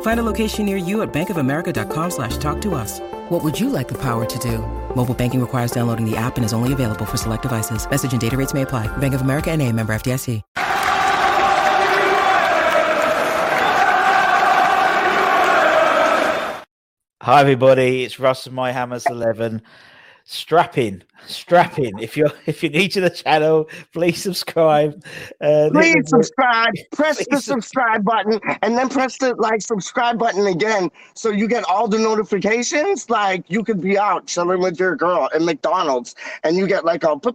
Find a location near you at bankofamerica.com slash talk to us. What would you like the power to do? Mobile banking requires downloading the app and is only available for select devices. Message and data rates may apply. Bank of America and a member FDIC. Hi everybody, it's Russ and My Hammers Eleven. Strap in, strap in. If you're if you're new to the channel, please subscribe. Uh, Please subscribe. Press the subscribe button and then press the like subscribe button again so you get all the notifications. Like you could be out chilling with your girl at McDonald's and you get like a bling.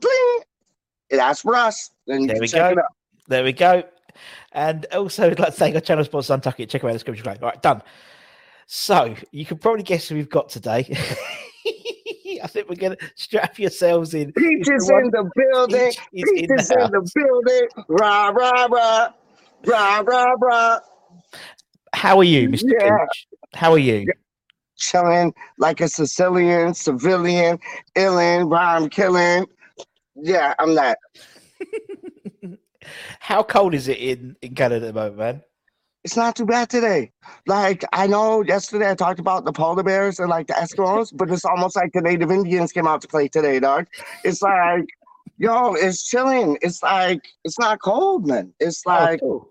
It asks for us. Then There we check go. it out. There we go. And also, I'd like to thank our channel sponsor, Untuck It. Check out the description below. All right, done. So, you can probably guess who we've got today. I think we're to strap yourselves in. Peach is in the building. Peach is Peach in is the in the building. Rah, rah, rah. Rah, rah, rah. How are you, Mr. Yeah. Peach? How are you? Chilling like a Sicilian, civilian, illin, rhyme killing. Yeah, I'm that. How cold is it in, in Canada at the moment, man? It's not too bad today. Like I know yesterday I talked about the polar bears and like the Eskimos, but it's almost like the native Indians came out to play today, dog. It's like, yo, it's chilling. It's like it's not cold, man. It's oh, like, oh, cool.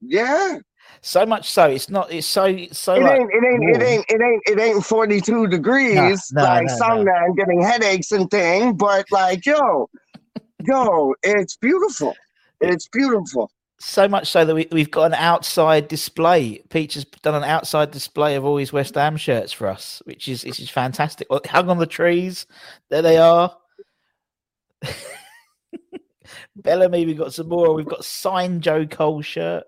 yeah. So much so, it's not, it's so, so It like, ain't, it ain't, it ain't, it ain't, it ain't 42 degrees no, like no, some no. man getting headaches and thing, but like, yo, yo, it's beautiful. It's beautiful. So much so that we, we've got an outside display. Peach has done an outside display of all his West Ham shirts for us, which is which is fantastic. Well, hung on the trees, there they are. Bellamy, we've got some more. We've got signed Joe Cole shirt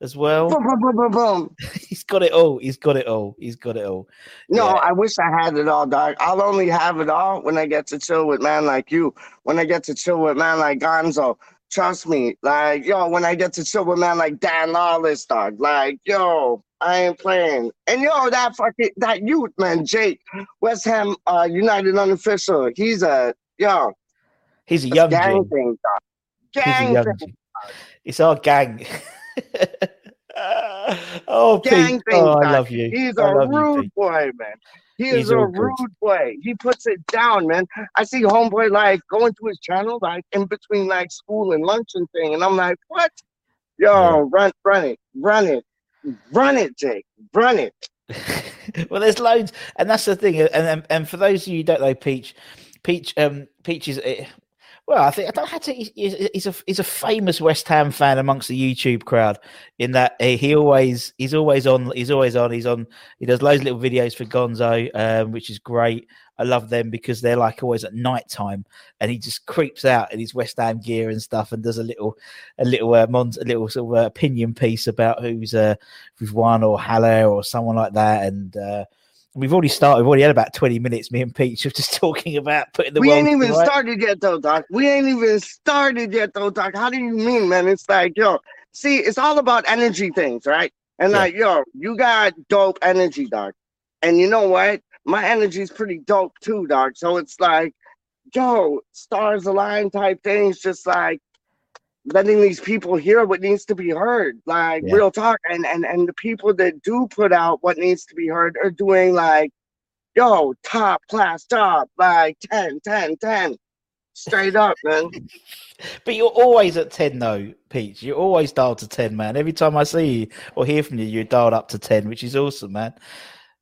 as well. Boom, boom, boom, boom, boom. He's got it all. He's got it all. He's got it all. No, Yeah. I wish I had it all, dog. I'll only have it all when I get to chill with man like you. When I get to chill with man like Gonzo. Trust me, like yo, when I get to chill with man like Dan Lawless, dog. Like yo, I ain't playing. And yo, that fucking that youth man, Jake, West Ham uh, United unofficial. He's a yo, He's a young gang G. thing, dog. Gang young thing. G. It's our gang. oh, Gang Pete. thing, Oh, I love you. He's I a love you, rude boy, man. He He's is a good. rude boy. He puts it down, man. I see homeboy like going to his channel like in between like school and lunch and thing, and I'm like, what? Yo, Yeah. run, run it, run it, run it, Jake, run it. well, there's loads, and that's the thing. And and, and for those of you who don't know Peach, Peach, um, Peach is. Well, I think I don't have to. He's, a he's a famous West Ham fan amongst the YouTube crowd. In that eh, he always he's always on. He's always on. He's on. He does loads of little videos for Gonzo, um, which is great. I love them because they're like always at night time, and he just creeps out in his West Ham gear and stuff, and does a little, a little, uh, mon- a little sort of uh, opinion piece about who's uh, who's won or Haller or someone like that. And uh, we've already started. We've already had about twenty minutes. Me and Pete of just talking about putting the we ain't even right. started yet, though, Doc. We ain't even started yet, though, Doc. How do you mean, man? It's like, yo, see, it's all about energy things, right? And Yeah. like, yo, you got dope energy, Doc. And you know what? My energy's pretty dope too, Doc. So it's like, yo, stars align type things, just like, letting these people hear what needs to be heard, like Yeah. real talk. And and and the people that do put out what needs to be heard are doing like, yo, top class top like 10, 10, 10. Straight up, man. But you're always at 10, though, Peach. You're always dialed to 10, man. Every time I see you or hear from you, you're dialed up to 10, which is awesome, man.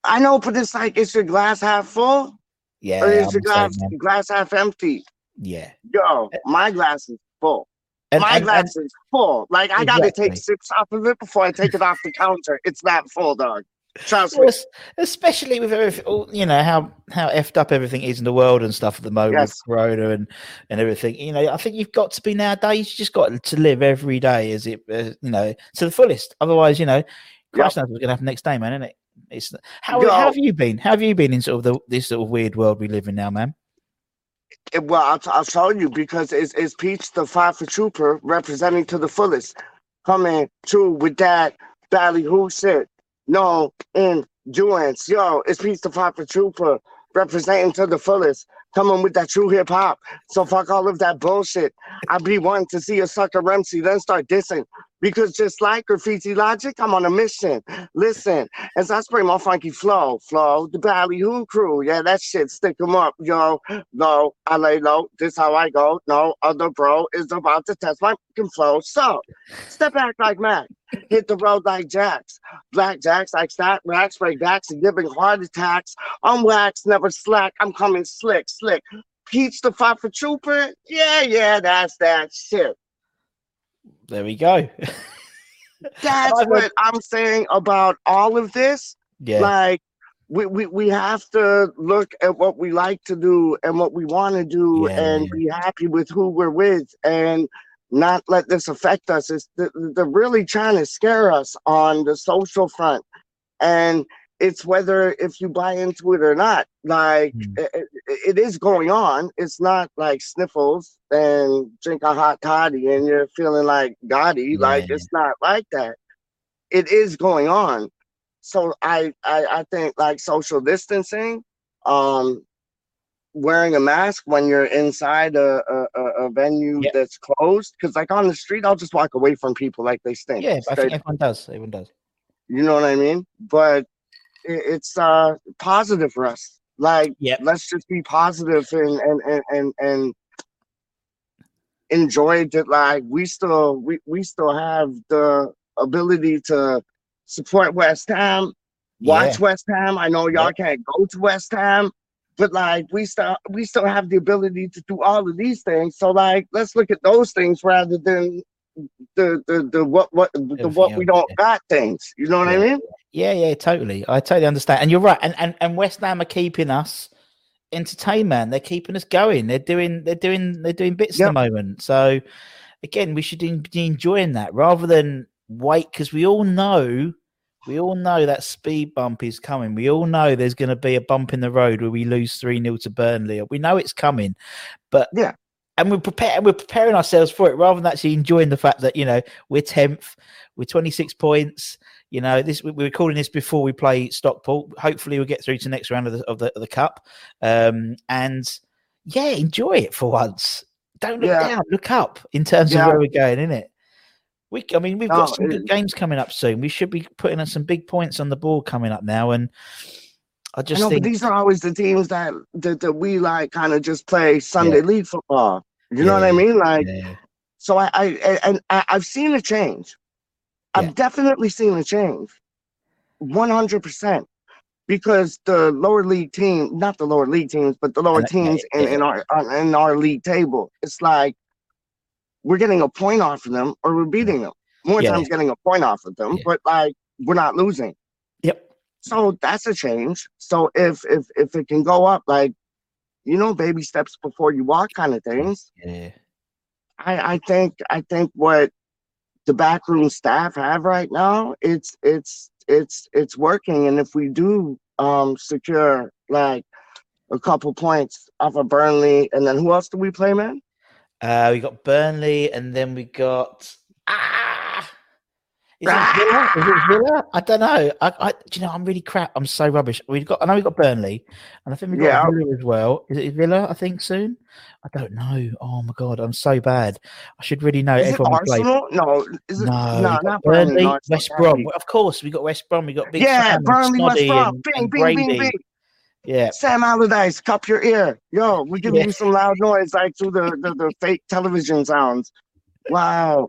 I know, but it's like, is your glass half full Yeah. or I'm is your glass glass half empty? Yeah. Yo, my glass is full. And, my and- glass and- is full. Like I gotta take Exactly. sips off of it before I take it off the counter. It's that full, dog. Trust me. Especially with everything, you know how how effed up everything is in the world and stuff at the moment Yes. with Corona and and everything. You know, I think you've got to be nowadays. You just got to live every day as it, uh, you know, to the fullest. Otherwise, you know, Christ knows what's going to happen next day, man. Isn't it? It's how, how have you been? How have you been in sort of the, this sort of weird world we live in now, man? It- well, I'll, t- I'll tell you because it's, it's Peach the five for trooper representing to the fullest, coming through with that ballyhoo shit. No in endurance, yo. It's Peach the five for trooper representing to the fullest, coming with that true hip hop. So fuck all of that bullshit. I be wanting to see a sucker Ramsey, then start dissing. Because just like graffiti logic, I'm on a mission. Listen, as I spray my funky flow, flow, the ballyhoo crew, yeah, that shit stick 'em up, yo. No, I lay low. This how I go. No other bro is about to test my fucking flow. So step back like Mac. Hit the road like Jacks. Black Jacks like stack racks, break backs, and giving heart attacks. I'm wax, never slack. I'm coming slick, slick. Peach the five for trooper. Yeah, yeah, that's that shit. There we go. That's what I'm saying about all of this. yeah, like we, we we have to look at what we like to do and what we want to do Yeah, and yeah. be happy with who we're with and not let this affect us it's th- they're really trying to scare us on the social front and it's whether if you buy into it or not like Mm. it, it- is going on it's not like sniffles and drink a hot toddy and you're feeling like Gotti. like it's not like that it is going on so I, I I think like social distancing, um, wearing a mask when you're inside a a, a- venue Yep. that's closed. Because like on the street, I'll just walk away from people like they stink. yeah. I think everyone does. Everyone does. you know what I mean? But it's uh positive for us. Like Yep. let's just be positive and and and and, and enjoy that like we still we, we still have the ability to support West Ham, watch Yeah. West Ham. I know y'all can't go to West Ham, but like we still we still have the ability to do all of these things. So like let's look at those things rather than the the, the what what the Everything what we don't yeah. got things. You know what I mean? Yeah, yeah, totally. I totally understand. And you're right. And and, and West Ham are keeping us entertained, man. They're keeping us going. They're doing they're doing they're doing bits Yep. at the moment. So again, we should be enjoying that rather than wait because we all know we all know that speed bump is coming. We all know there's going to be a bump in the road where we lose 3 0 to Burnley. We know it's coming. But Yeah. And we're preparing we're preparing ourselves for it rather than actually enjoying the fact that you know we're 10th we're 26 points you know this we- we're recording this before we play stockport hopefully we'll get through to the next round of the of the, of the cup um and yeah enjoy it for once don't look Yeah. down look up in terms Yeah. of where we're going isn't it we, I mean, we've got some good games coming up soon. We should be putting on some big points on the board coming up now, and I I just know, think, but these are always the teams that that, that we like kind of just play Sunday league football. You know what I mean? Like yeah, so I, I and I, I've seen a change. I've Yeah. definitely seen a change. One hundred percent. Because the lower league team, not the lower league teams, but the lower uh, know, teams yeah, in, in our uh, in our league table, it's like we're getting a point off of them or we're beating them. More Yeah. times getting a point off of them, Yeah. but like we're not losing. yep, So that's a change. So if if if it can go up, like you know, baby steps before you walk, kind of things. yeah, I I think I think what the backroom staff have right now, it's it's it's it's working. And if we do um secure like a couple points off of Burnley, and then who else do we play, man? Uh, we got Burnley, and then we got ah. Is it Villa? Is it Villa? I don't know. I, I, do you know, I'm really crap. I'm so rubbish. We've got, I know we've got Burnley, and I think we've got Yeah. Villa as well. Is it Villa? I think soon. I don't know. Oh my god, I'm so bad. I should really know Is it everyone we play. Arsenal? No, is it? No, no, we've got not Burnley. No, West Brom. Of course, we got West Brom. We got Big Yeah, Sam Burnley, West Brom. and- Bing, and bing, bing, Brady. bing. Yeah, Sam Allardyce, cup your ear. Yo, we're giving Yeah. you some loud noise like through the, the, the fake television sounds. Wow.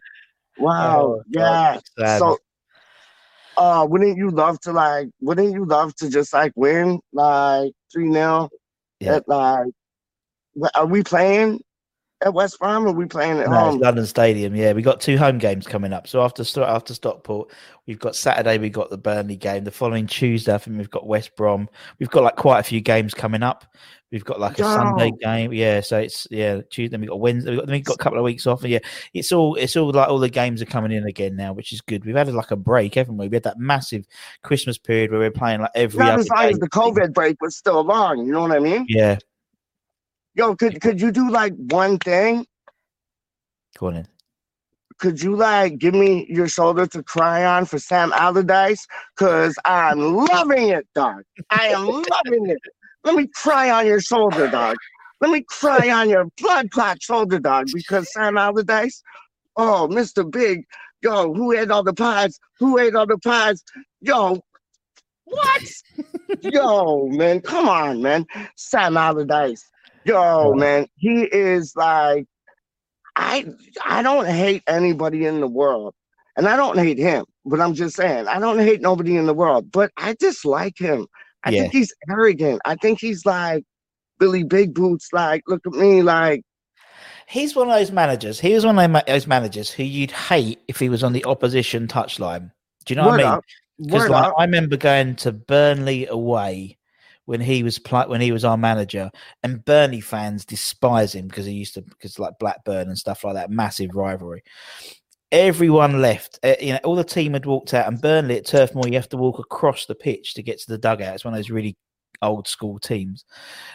Wow. Oh, yeah. So uh wouldn't you love to like wouldn't you love to just like win like 3 0 Yeah. at like are we playing at West Brom or are we playing at No, home? London Stadium. Yeah, we got two home games coming up. So after after Stockport, we've got Saturday. We got the Burnley game. The following Tuesday, I think we've got West Brom. We've got like quite a few games coming up. We've got like a Sunday game. Yeah, so it's yeah Tuesday. We got Wednesday. We got then we got a couple of weeks off. And yeah, it's all it's all like all the games are coming in again now, which is good. We've had like a break, haven't we? We had that massive Christmas period where we're playing like every Not other as long as the COVID break was still long, you know what I mean? Yeah, Yo, could could you do like one thing? go on in. could you like give me your shoulder to cry on for Sam Allardyce? Cause I'm loving it, dog. I am loving it. Let me cry on your shoulder, dog. Let me cry on your blood clot shoulder, dog. Because Sam Allardyce, oh, Mr. Big, yo, who ate all the pies? Who ate all the pies? Yo, what? yo, man, come on, man. Sam Allardyce. Yo, man, he is like I I don't hate anybody in the world. And I don't hate him, but I'm just saying, I don't hate nobody in the world, but I dislike him. I Yeah. think he's arrogant. I think he's like Billy Big Boots, like, look at me, like, He's one of those managers. He was one of those managers who you'd hate if he was on the opposition touchline. Do you know what I mean? Because like, up. I remember going to Burnley away when he was pl- when he was our manager, and Burnley fans despise him because he used to because like Blackburn and stuff like that, massive rivalry. Everyone left. Uh, you know, all the team had walked out, and Burnley at Turf Moor, you have to walk across the pitch to get to the dugout. It's one of those really old school teams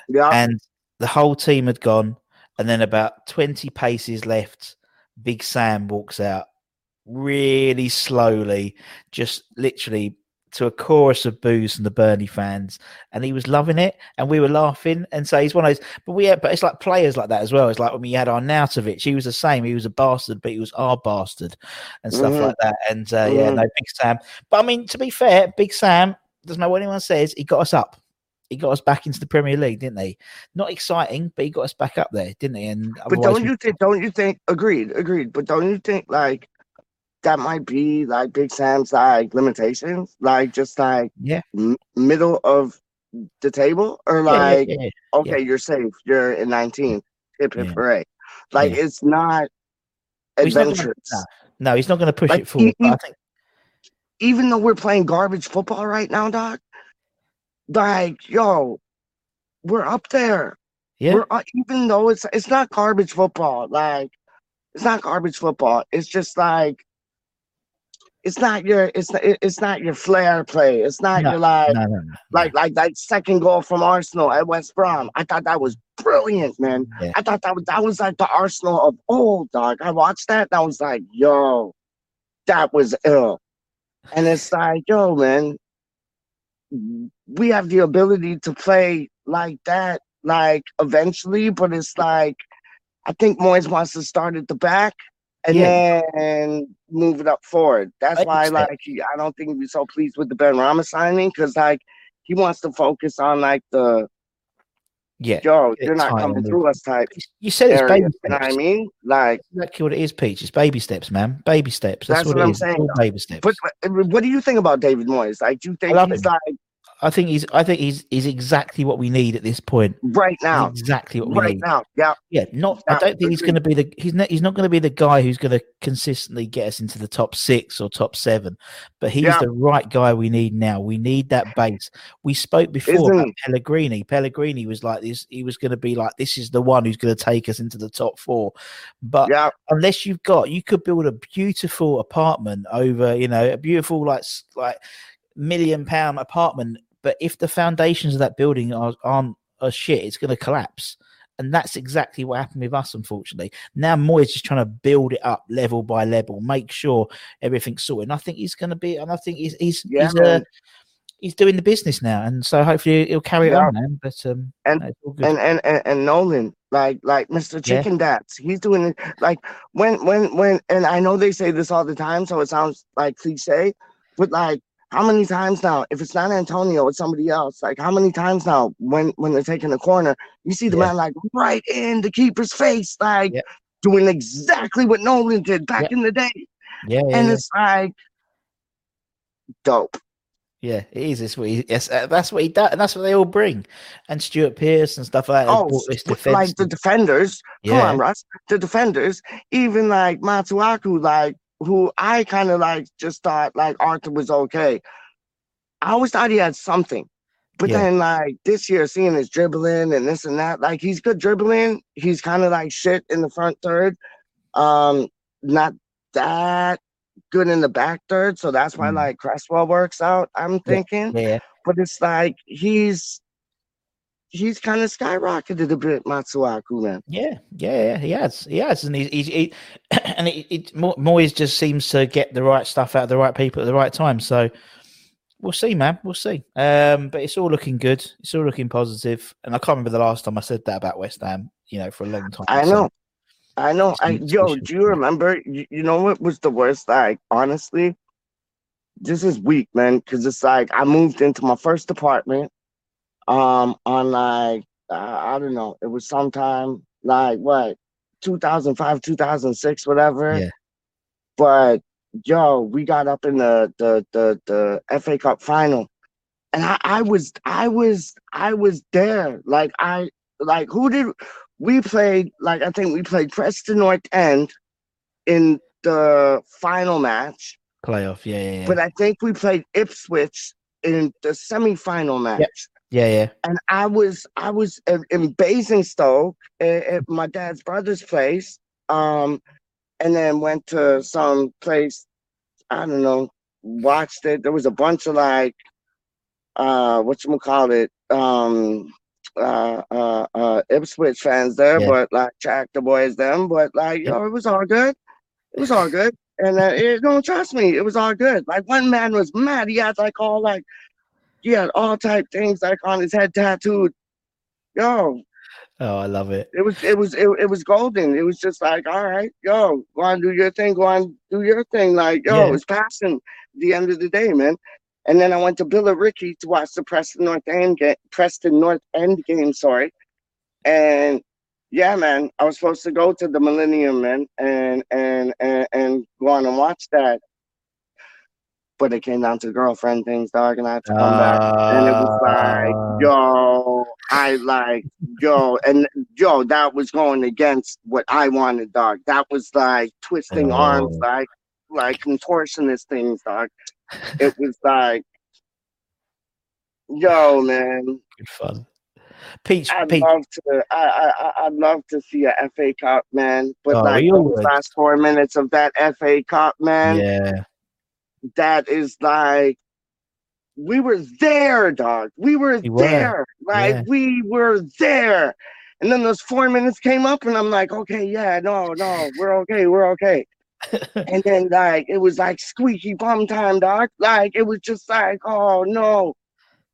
Yeah. and the whole team had gone and then about 20 paces left big sam walks out really slowly just literally to a chorus of boos from the Burnley fans, and he was loving it, and we were laughing. And so he's one of those. But we, had, but it's like players like that as well. It's like when we had Arnautovic, he was the same. He was a bastard, but he was our bastard, and stuff Mhm. like that. And uh, yeah, Mhm. no, Big Sam. But I mean, to be fair, Big Sam doesn't matter what anyone says. He got us up. He got us back into the Premier League, didn't he? Not exciting, but he got us back up there, didn't he? And But don't you think? Don't you think? Agreed, agreed. But don't you think like that might be like Big Sam's like limitations, like just like Yeah. m- middle of the table, or Yeah, yeah, like yeah, yeah. okay, you're safe, you're in 19, hip hip hooray. Like it's not Well, he's not gonna- adventurous. no. No, he's not going to push Like, it forward. I think Even though we're playing garbage football right now, Doc, Like yo, we're up there. yeah, We're uh, even though it's it's not garbage football. Like it's not garbage football. It's just like it's not your it's not it's not your flair play. It's not No, your like no, no, like like that second goal from Arsenal at West Brom. I thought that was brilliant, man. Yeah. I thought that was that was like the Arsenal of old, dog. I watched that and I was like, yo, that was ill. And it's like, yo, man, we have the ability to play like that, like eventually, but it's like I think Moyes wants to start at the back and Yeah. then move it up forward. That's I why, like, I don't think he's so pleased with the Benrahma signing because, like, he wants to focus on like the yeah. yo, you're not coming through us type You said it's area. baby You know what I steps. mean? Like, Exactly what it is, Peach. It's baby steps, man. Baby steps. That's, That's what, what I'm. Saying, baby steps. but but what do you think about David Moyes? Like, do you think he's him. like I think he's. I think he's. He's exactly what we need at this point. right now, He's exactly what we need. right need. now? Yeah, Yeah, not. I don't think he's going to be the. He's not. He's not going to be the guy who's going to consistently get us into the top six or top seven. But he's Yeah. the right guy we need now. We need that base. We spoke before Isn't about? Pellegrini. Pellegrini was like this. He was going to be like this is the one who's going to take us into the top four. But yeah, unless you've got, you could build a beautiful apartment over, you know, a beautiful like like million pound apartment. But if the foundations of that building are aren't are shit, it's going to collapse. And that's exactly what happened with us, unfortunately. Now Moyes just trying to build it up level by level, make sure everything's sorted. And I think he's going to be, and I think he's he's Yeah, he's, uh, he's doing the business now, and so hopefully he'll carry it on. Man. But um, And- no, it's all good. and and and, and Nolan, like like Mr. Yeah. Chicken Dance, he's doing it like when when when and I know they say this all the time, so it sounds like cliche, but like how many times now, if it's not Antonio, it's somebody else. Like how many times now when when they're taking the corner, you see the Yeah. man like right in the keeper's face, like Yeah. doing exactly what Nolan did back Yeah. in the day. yeah, yeah, And yeah. it's like dope. Yeah, it is. It's what he, yes, uh, that's what he does, and that's what they all bring. And Stuart Pearce and stuff like that. Oh, this defense like the defenders, Come on, Russ. The defenders, even like Masuaku, like who I kind of like just thought like Arthur was okay. I always thought he had something. But Yeah. then like this year, seeing his dribbling and this and that, like he's good dribbling. He's kind of like shit in the front third. Um, not that good in the back third. So that's why Mm. like Cresswell works out, I'm thinking. yeah, But it's like he's he's kind of skyrocketed a bit, Masuaku, man. yeah, yeah, yeah. He has, he has, and he, he, he and it, it Mo- Moyes just seems to get the right stuff out of the right people at the right time. So we'll see, man. We'll see. Um, but it's all looking good. It's all looking positive. And I can't remember the last time I said that about West Ham. You know, for a long time. I So, know. I know. I, yo, do you remember? You, you know what was the worst? Like, honestly, this is weak, man. Because it's like I moved into my first apartment, um, on like uh, I don't know. It was sometime like what, 2005, 2006, whatever. Yeah. But yo, we got up in the the the the FA Cup final, and I, I was I was I was there. Like I like who did we played? Like I think we played Preston North End in the final match, playoff. Yeah, yeah, yeah. but I think we played Ipswich in the semi-final match. Yeah, yeah. And I was I was in, in Basingstoke at, at my dad's brother's place, um, and then went to some place. I don't know. Watched it. There was a bunch of like, uh, what you call it, um, uh, uh, uh, Ipswich fans there, Yeah. but like Jack the boys them, but like yo, it was all good. It was all good. And uh, it, don't trust me, it was all good. Like one man was mad. He had like all like he had all type things like on his head tattooed. Yo, Oh, I love it. it was it was it, it was golden. It was just like, all right, yo, go on, do your thing, go on, do your thing. Like, yo, Yeah. it's passing the end of the day, man. And then I went to Billericay to watch the Preston North End game, Preston North End game, sorry. And yeah, man, I was supposed to go to the Millennium, man, and and and, and go on and watch that. But it came down to girlfriend things, dog, and I had to come back. And it was Ah. like, yo, I like, yo, and yo, that was going against what I wanted, dog. That was like twisting arms, Oh. like, like contortionist things, dog. It was like, yo, man, Good fun. Peach, I'd Peach. love to, I, I, I'd love to see a FA Cup, man. But Oh, like those last four minutes of that FA Cup, man, yeah, that is like we were there, dog. We were We were, there. Like yeah. we were there. And then those four minutes came up and I'm like, okay, yeah, no, no, we're okay, we're okay. and then like it was like squeaky bum time, dog. Like it was just like, oh no.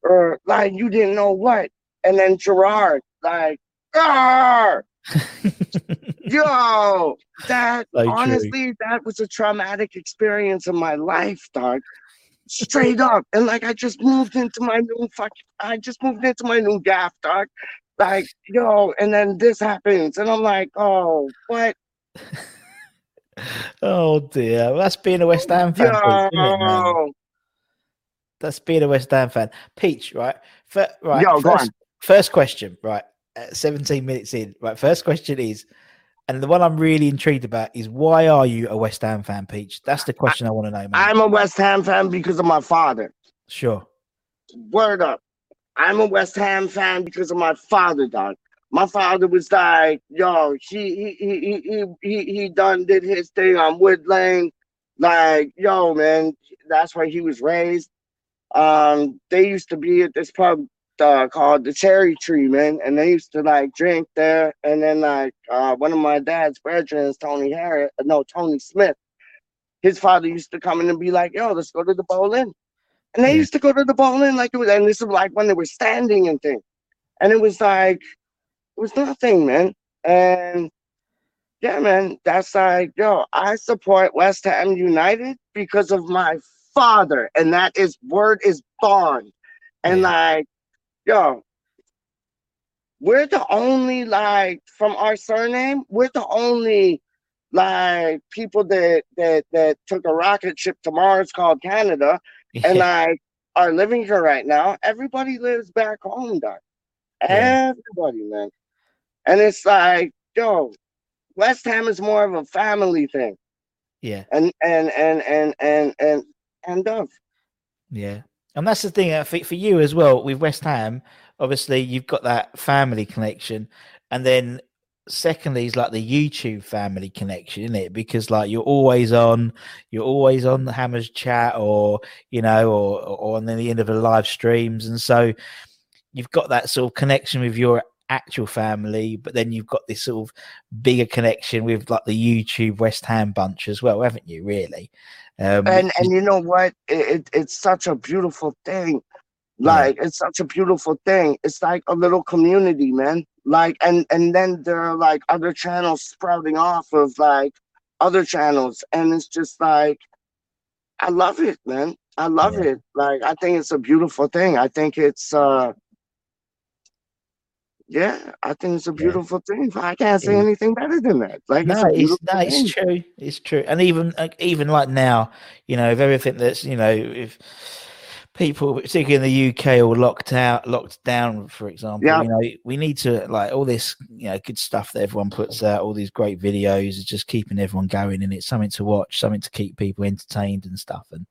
Or like you didn't know what. And then Gerrard, like, ah, yo, that true. honestly, that was a traumatic experience in my life, dog. Straight up. And like I just moved into my new fuck I just moved into my new gaff, dog. Like, yo, and then this happens. And I'm like, oh, what? oh dear. Well, that's being a West Ham fan. It, That's being a West Ham fan. Peach, right? Fir- right. Yo, go first, on. first question, right? At 17 minutes in, right? First question is, and the one I'm really intrigued about is why are you a West Ham fan, Peach? That's the question I, want to know, man. I'm a West Ham fan because of my father. sure. Word up. I'm a West Ham fan because of my father, dog. My father was like, yo, he he he he, he done did his thing on Wood Lane. Like, yo, man, that's where he was raised. Um, they used to be at this pub uh, called the Cherry Tree, man, and they used to like drink there. And then like uh, one of my dad's brethren, Tony Harris, no Tony Smith, his father used to come in and be like, "Yo, let's go to the bowling," and they used to go to the bowling like it was, and this was like when they were standing and things, and it was like it was nothing, man, and. Yeah, man, that's like, yo, I support West Ham United because of my father, and that is word is bond. And Yeah. like, yo, we're the only like from our surname, we're the only like people that that that took a rocket ship to Mars called Canada and like are living here right now. Everybody lives back home, dog. Yeah. Everybody, man. And it's like, yo, West Ham is more of a family thing. yeah. And and and and and and and Dove. Yeah, and that's the thing. Uh, I think for you as well with West Ham, obviously you've got that family connection, and then secondly is like the YouTube family connection, isn't it? Because like you're always on, you're always on the Hammers chat, or you know, or or on the end of the live streams, and so you've got that sort of connection with your actual family, but then you've got this sort of bigger connection with like the YouTube West Ham bunch as well, haven't you? Really. Um, and and you know what? It, it, it's such a beautiful thing. Like it's such a beautiful thing. It's like a little community man. Like and and then there are like other channels sprouting off of like other channels. And it's just like i love it man. I love Yeah. it. Like i think it's a beautiful thing. I think it's uh yeah i think it's a Yeah. beautiful thing i can't say is. anything better than that like it's no, a it's no, it's true. It's true. And even like, even like now, you know, if everything that's you know, if people, particularly in the UK, all locked out, locked down, for example, Yeah. you know, we need to like all this, you know, good stuff that everyone puts out, all these great videos, is just keeping everyone going, and it's something to watch, something to keep people entertained and stuff. And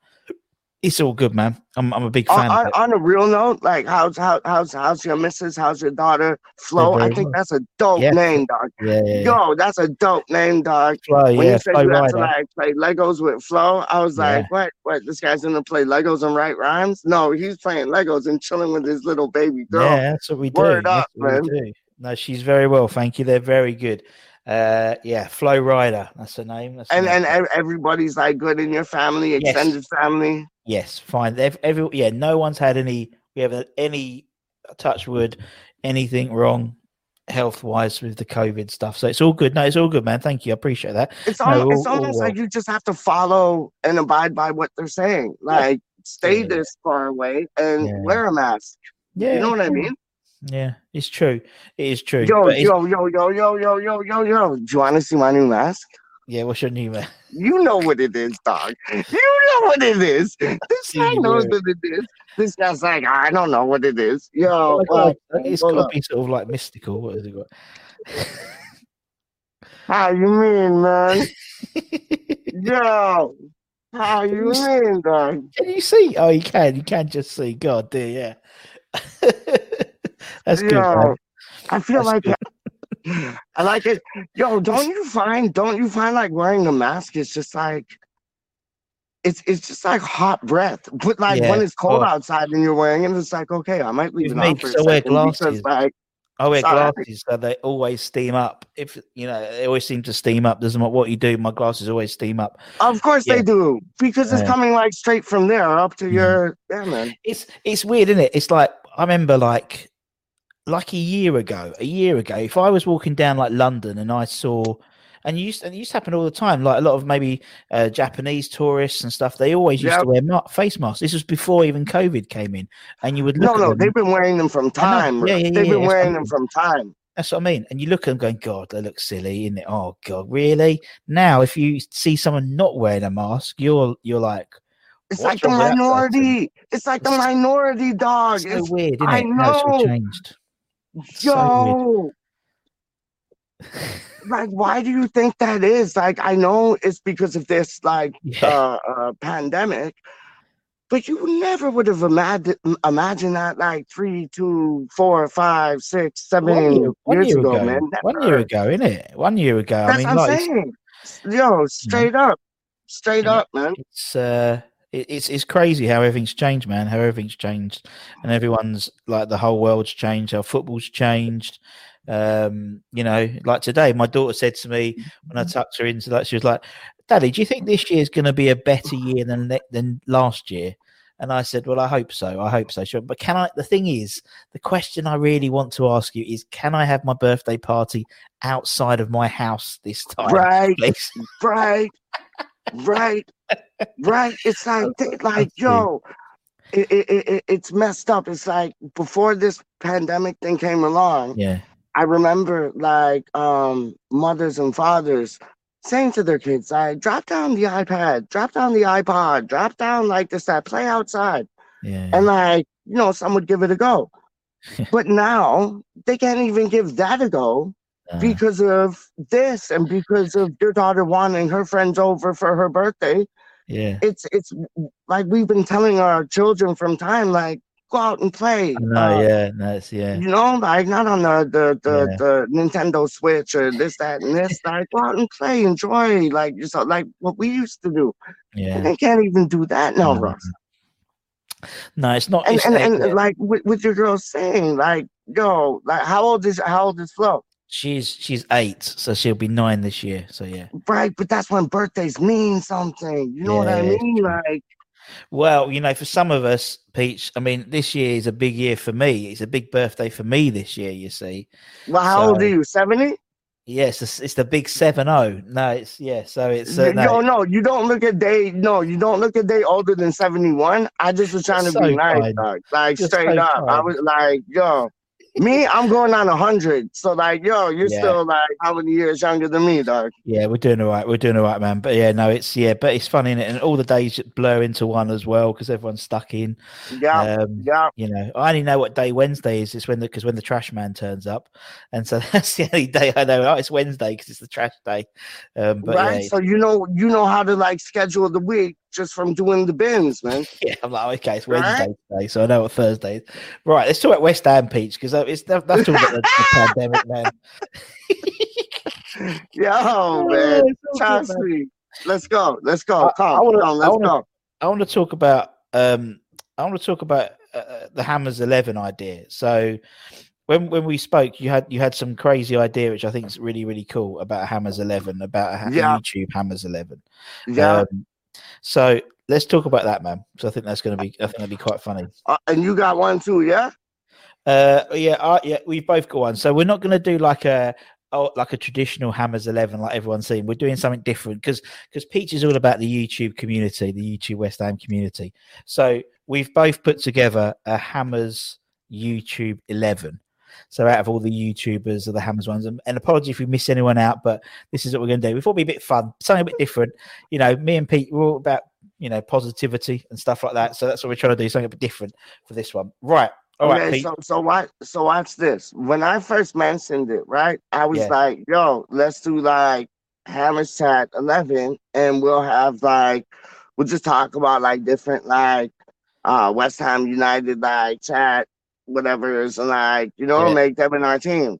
it's all good, man. I'm I'm a big on, fan. of on, it. on a real note, like how's how, how's how's your missus? How's your daughter? Flo, I think well. that's a dope Yeah. name, dog. yeah, yeah, yeah. Yo, that's a dope name, dog. Flo, when yeah, you said Flo you have to Rida. like play Legos with Flo, I was Yeah. like, what? What? This guy's gonna play Legos and write rhymes? No, he's playing Legos and chilling with his little baby girl. Yeah, that's what we do. Word That's up, what we do. No, she's very well, thank you. They're very good. Uh, yeah, Flow Rider. That's her name. That's her And name. and everybody's like good in your family, Yes. extended family. Yes, fine. They've every yeah, no one's had any. We haven't had any touch wood, anything wrong health wise with the COVID stuff. So it's all good. No, it's all good, man. Thank you. I appreciate that. It's No, almost, it's all- all almost like you just have to follow and abide by what they're saying. Like stay Yeah. this far away and Yeah. wear a mask. Yeah, You know what I mean? Yeah, it's true. It is true. Yo, yo, yo, yo, yo, yo, yo, yo, yo. Do you want to see my new mask? Yeah, what's your name? man? You know what it is, dog. You know what it is. This guy knows what it is. This guy's like, I don't know what it is. Yo, Oh uh, it's got to be sort of like mystical. What has it got? how you mean, man? Yo, how you mean, dog? Can you see? Oh, you can. You can just see. God, dear, yeah. That's good. Man. I feel That's like I like it. Yo, don't you find? Don't you find like wearing a mask is just like. It's, it's just like hot breath, but like when it's cold Oh. outside and you're wearing it, it's like okay, I might leave it me, on for a 'cause I wear second because glasses. like I wear Sorry. glasses, so they always steam up. If you know, they always seem to steam up. Doesn't matter what you do, my glasses always steam up. Of course Yeah. they do, because it's Yeah. coming like straight from there up to Mhm. your yeah, man. It's it's weird, isn't it? It's like I remember like like a year ago, a year ago, if I was walking down like London and I saw and you used and it used to happen all the time, like a lot of maybe uh, Japanese tourists and stuff, they always used Yep. to wear ma- face masks. This was before even COVID came in, and you would No, look at no, them, they've been wearing them from time. Yeah, yeah, yeah, They've been wearing them from time. That's what I mean. And you look at them going, God, they look silly, isn't it? Oh God, really? Now, if you see someone not wearing a mask, you're you're like, It's like the wrong with that person? minority. It's like the minority dog. so It's, weird, isn't I it? It's all know. changed. Yo, like, why do you think that is? Like, I know it's because of this, like, Yeah. uh, uh, pandemic, but you never would have imagined imagined that like three, two, four, five, six, seven one year, one years year ago, ago, man. one year Never. ago, it One year ago. That's I mean, what I'm like, saying. Yo, straight up, straight Yeah. up, man. it's uh, it, it's it's crazy how everything's changed, man. How everything's changed, and everyone's like the whole world's changed. How football's changed. Um, you know, like today, my daughter said to me when I tucked her into that, she was like, "Daddy, do you think this year is going to be a better year than than last year?" And I said, "Well, I hope so. I hope so." Sure, but can I? The thing is, the question I really want to ask you is, can I have my birthday party outside of my house this time? Right, please? right, right, right. It's like, like, yo, it, it, it, it's messed up. It's like before this pandemic thing came along. Yeah. I remember like um mothers and fathers saying to their kids, like, drop down the iPad, drop down the iPod, drop down like this, that, play outside. Yeah. And like, you know, some would give it a go. but now they can't even give that a go Uh, because of this and because of your daughter wanting her friends over for her birthday. Yeah. It's it's like we've been telling our children from time, like, go out and play. No, Uh, yeah, that's yeah. you know, like not on the the the, Yeah. the Nintendo Switch or this, that, and this. Like go out and play, enjoy, like yourself, like what we used to do. And Yeah. they can't even do that now, No. Russ. No, it's not. And it's and, and like with, with your girl saying, like, yo, like how old is how old is Flo? She's she's eight, so she'll be nine this year. So yeah. Right, but that's when birthdays mean something. You know what I mean? Like, Well, you know, for some of us, Peach. I mean, this year is a big year for me. It's a big birthday for me this year. You see. well, how old are you? Seventy? Yes, it's, it's the big seven zero. No, it's yeah. So it's uh, no, no, no, you don't look a day. No, you don't look a day older than seventy one. I just was trying to So be nice, dog. Like You're straight so up. I was like, yo, me, I'm going on a hundred. So like, yo, you're Yeah. still like how many years younger than me, dog? yeah, we're doing all right. We're doing all right, man. But yeah, no, it's yeah, but it's funny, innit? and all the days blur into one as well because everyone's stuck in. Yeah, Um, yeah. you know, I only know what day Wednesday is. It's when the because when the trash man turns up, and so that's the only day I know. Oh, it's Wednesday because it's the trash day. Um, but right. yeah, So you know, you know how to like schedule the week just from doing the bins, man. yeah, I'm like, okay, it's Right? Wednesday today, so I know what Thursday is. Right, let's talk about West Ham, Peach, because it's that's all about the, the pandemic, man. Yo, man. it's all good, Trust me. Let's go. Let's go. I- Come, I wanna- come. Let's wanna- go. I want to talk about um, I want to talk about uh, the Hammers Eleven idea. So when when we spoke, you had you had some crazy idea, which I think is really really cool about Hammers Eleven, about Yeah. YouTube Hammers Eleven. Yeah. Um, so let's talk about that, man. So I think that's going to be I think that'd be quite funny. Uh, and you got one too, yeah? Uh, yeah, uh, yeah, we've both got one. So we're not going to do like a oh, like a traditional Hammers Eleven like everyone's seen. We're doing something different because because Peach is all about the YouTube community, the YouTube West Ham community. So we've both put together a Hammers YouTube Eleven. So out of all the YouTubers or the Hammers ones, and, and apology if we miss anyone out, but this is what we're going to do. We thought it'd be a bit fun, something a bit different. You know, me and Pete, we're all about you know positivity and stuff like that. So that's what we're trying to do, something a bit different for this one. Right. All right, okay, Pete. so so watch so watch this. When I first mentioned it, right? I was Yeah. like, yo, let's do like Hammers Chat 11 and we'll have like we'll just talk about like different like uh West Ham United like chat whatever is like you know Yeah. make them in our team.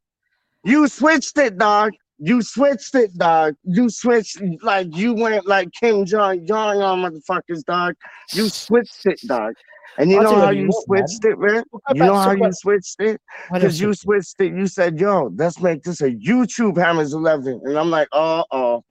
You switched it, dog. You switched it, dog. You switched like you went like Kim Jong Jong on motherfuckers, dog. You switched it, dog. And you I'll know how you want, man. switched it, man? You know how you switched it? Because you switched it. You said, yo, let's make this a YouTube Hammers 11. And I'm like, uh oh.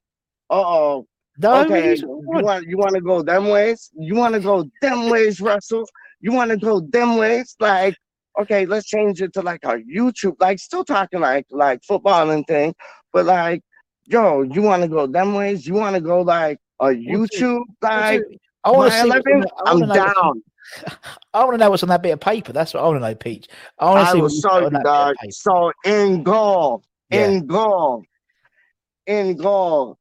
Uh oh. Okay. You what you want. want you want to go them ways? You want to go them ways, Russell? You want to go them ways? Like, okay, let's change it to like a YouTube, like still talking like like football and thing, but like, yo, you want to go them ways? You want to go like a YouTube, like I want to see. what's 11? on that- I I'm wanna know what's down. I want to know what's on that bit of paper. That's what I want to know, Peach. I want to see will what you show put you, on that bit of dog. paper. So in goal, Yeah. in goal, in goal.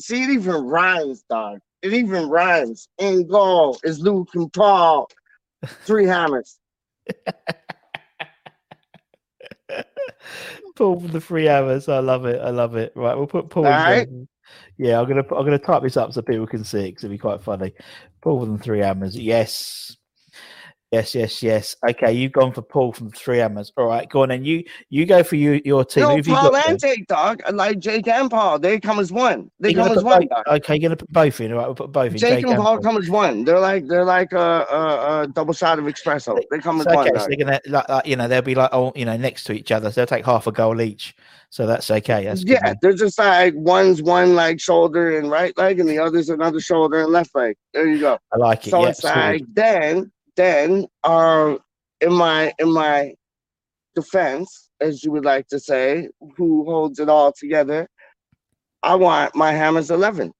See, it even rhymes, dog. It even rhymes. In goal is Luke and Paul. Three hammers. Paul for the three hours. I love it. I love it. Right, we'll put Paul. in Yeah, I'm gonna I'm gonna type this up so people can see it because it'll be quite funny. Paul for the three hammers. Yes. Yes, yes, yes. Okay, you've gone for Paul from Three Hammers. All right, go on then. You you go for you your team. No, Paul and? Jake, dog. Uh, like Jake and Paul, they come as one. They You're come as one, both-. Okay, you're gonna put both in. All right, we'll put both in. Jake Jake and Paul come as one. They're like they're like a, a, a double shot of espresso. They come as It's one. okay, so they're gonna like, like you know they'll be like oh you know next to each other. So they'll take half a goal each. So that's okay. That's yeah, man. they're just like one's one like shoulder and right leg, and the other's another shoulder and left leg. There you go. I like it. So yeah, it's sorted. like then then um in my in my defense, as you would like to say, who holds it all together, I want my hammers eleven.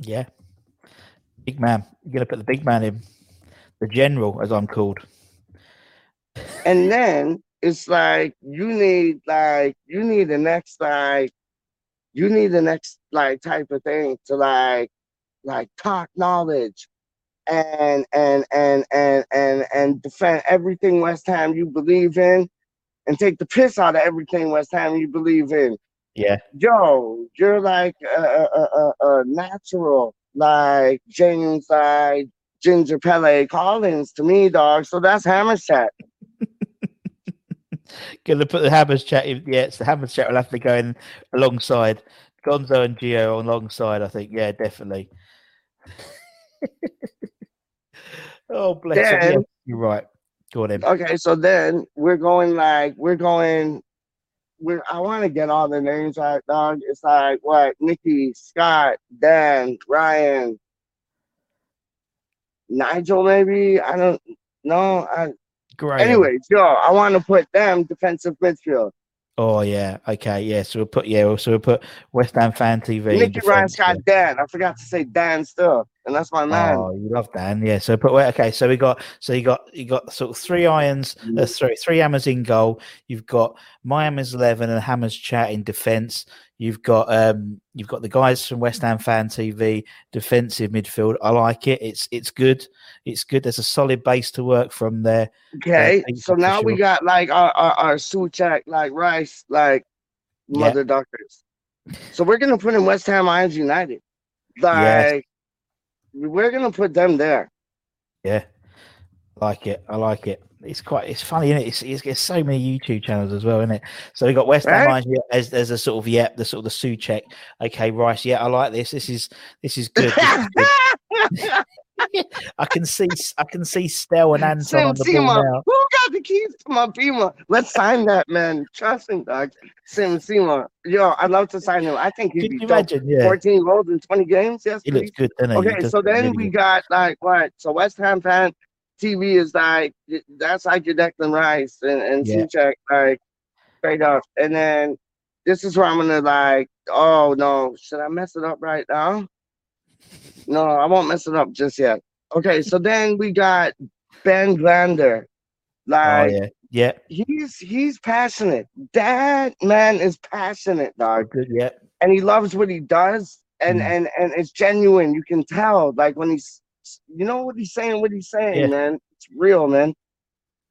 yeah, big man. You're gonna put the big man in, the general as I'm called. And then it's like you need like you need the next like you need the next like type of thing to like like talk knowledge and and and and and and defend everything West Ham you believe in and take the piss out of everything West Ham you believe in. Yeah, Yo, you're like a, a, a, a natural, like James, like Ginger Pele Collins to me, dog. So that's Hammer Chat. gonna put the Hammers chat. In, yeah, it's the Hammers chat. will have to go in alongside Gonzo and Gio alongside. I think. Yeah, definitely. oh bless him. Yeah, Then- you're right. Go on then. Okay, so then we're going like we're going. We're I want to get all the names right, dog. It's like what Nikki, Scott, Dan, Ryan, Nigel, maybe I don't know. I, Great. anyways, yo, I want to put them defensive midfield. Oh yeah. Okay. Yeah. So we'll put yeah. So we'll put West Ham Fan TV. Nikki, Ryan, Scott, Dan. I forgot to say Dan still, and that's my man. Oh, you love Dan, yeah. So, but wait, okay. So we got, so you got, you got sort of three irons, Mm. uh, sorry, three hammers in goal. You've got my hammers eleven and hammers chat in defence. You've got, um, you've got the guys from West Ham Fan TV defensive midfield. I like it. It's, it's good. It's good. There's a solid base to work from there. Okay, thank you so now we got like our our, our Soucek, like Rice, like Yeah. mother duckers. So we're gonna put in West Ham Irons United. Like we're gonna put them there. Yeah, like it. I like it. It's quite. It's funny, isn't it? It's, it's, it's so many YouTube channels as well, isn't it? So we got West Ham Right. As there's a sort of yeah, the sort of the Soucek. Okay, Rice. Yeah, I like this. This is this is good. This is good. I can see I can see Stel and Anton on the ball Sima, now. who got the keys to my Beamer? Let's sign that man. Trust me, dog. Sim Sima. Yo, I'd love to sign him. I think he'd Can be you imagine? Yeah, 14 goals in 20 games. Yes, he looks good, doesn't he? He Okay, so then really we good. got like what? So West Ham fan TV is like that's like your Declan Rice and and Yeah. Soucek like straight up. And then this is where I'm gonna like, oh no, should I mess it up right now? No, I won't mess it up just yet. Okay, so then we got Ben Glander. Oh Like yeah, yeah, he's he's passionate. That man is passionate, dog good. Yeah, and he loves what he does and Mm. and and it's genuine you can tell like when he's you know what he's saying what he's saying Yeah. man it's real man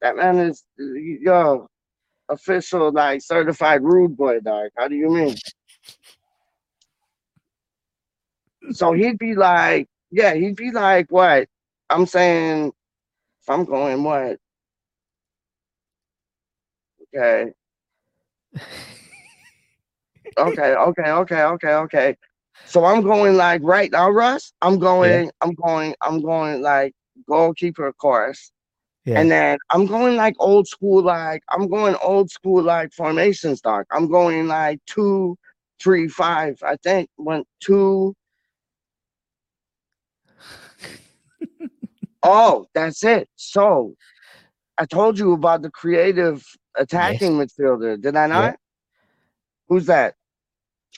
that man is yo official like certified rude boy dog how do you mean so he'd be like yeah he'd be like what i'm saying if i'm going what okay okay, okay, okay, okay, okay. So I'm going like right now, Russ. I'm going, I'm going, I'm going like goalkeeper course. yeah. And then I'm going like old school, like I'm going old school like formation stock. I'm going like two, three, five. I think went two. Oh, that's it. So I told you about the creative attacking midfielder, did I not? Who's that?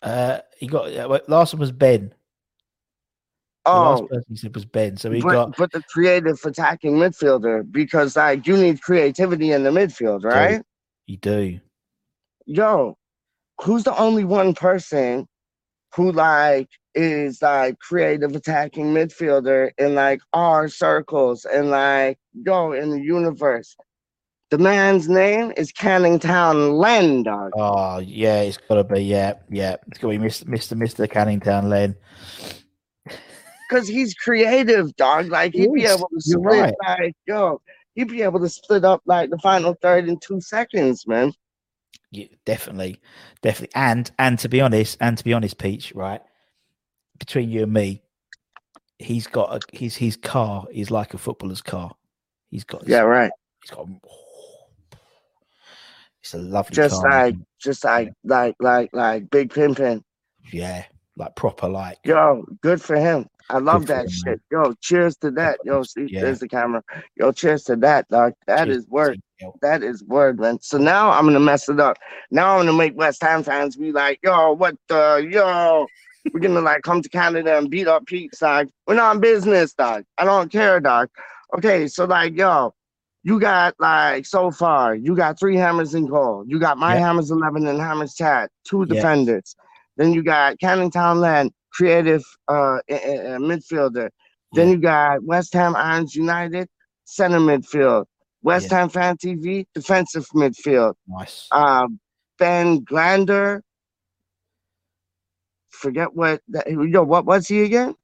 Uh, he got uh, last one was Ben. The Oh, last person he said was Ben. So he but, got but the creative attacking midfielder because like you need creativity in the midfield, right? you do. Yo, who's the only one person who like is like creative attacking midfielder in like our circles and like go in the universe? The man's name is Canning Town Len, dog. Oh yeah, it's got to be yeah, yeah. It's got to be Mr. Mr. Mr. Canning Town Len. because he's creative, dog. Like he'd be able to split, right. like yo, he'd be able to split up like the final third in two seconds, man. Yeah, definitely, definitely. And and to be honest, and to be honest, Peach, right? Between you and me, he's got a his his car is like a footballer's car. He's got Yeah, right. He's got. It's a lovely Just car. like, just like, like, like, like Big Pimpin. yeah, like proper like. Yo, good for him. I love that him, shit. Yo, cheers to that. Yo, see, Yeah. there's the camera. Yo, cheers to that, dog. That Cheers is word. That is word, man. So now I'm gonna mess it up. Now I'm gonna make West Ham fans be like, yo, what the yo? We're gonna like come to Canada and beat up Pete, dog. We're not in business, dog. I don't care, dog. Okay, so like, yo, you got like so far, you got three hammers in goal. You got my Yeah. hammers eleven and hammers chat, two Yeah. defenders. Then you got Canning Town Len, creative uh, uh, uh, midfielder. Then Yeah. you got West Ham Irons United, center midfield. West. Ham Fan TV, defensive midfield. Nice. Um, Ben Glander. Forget what that, yo, what was he again?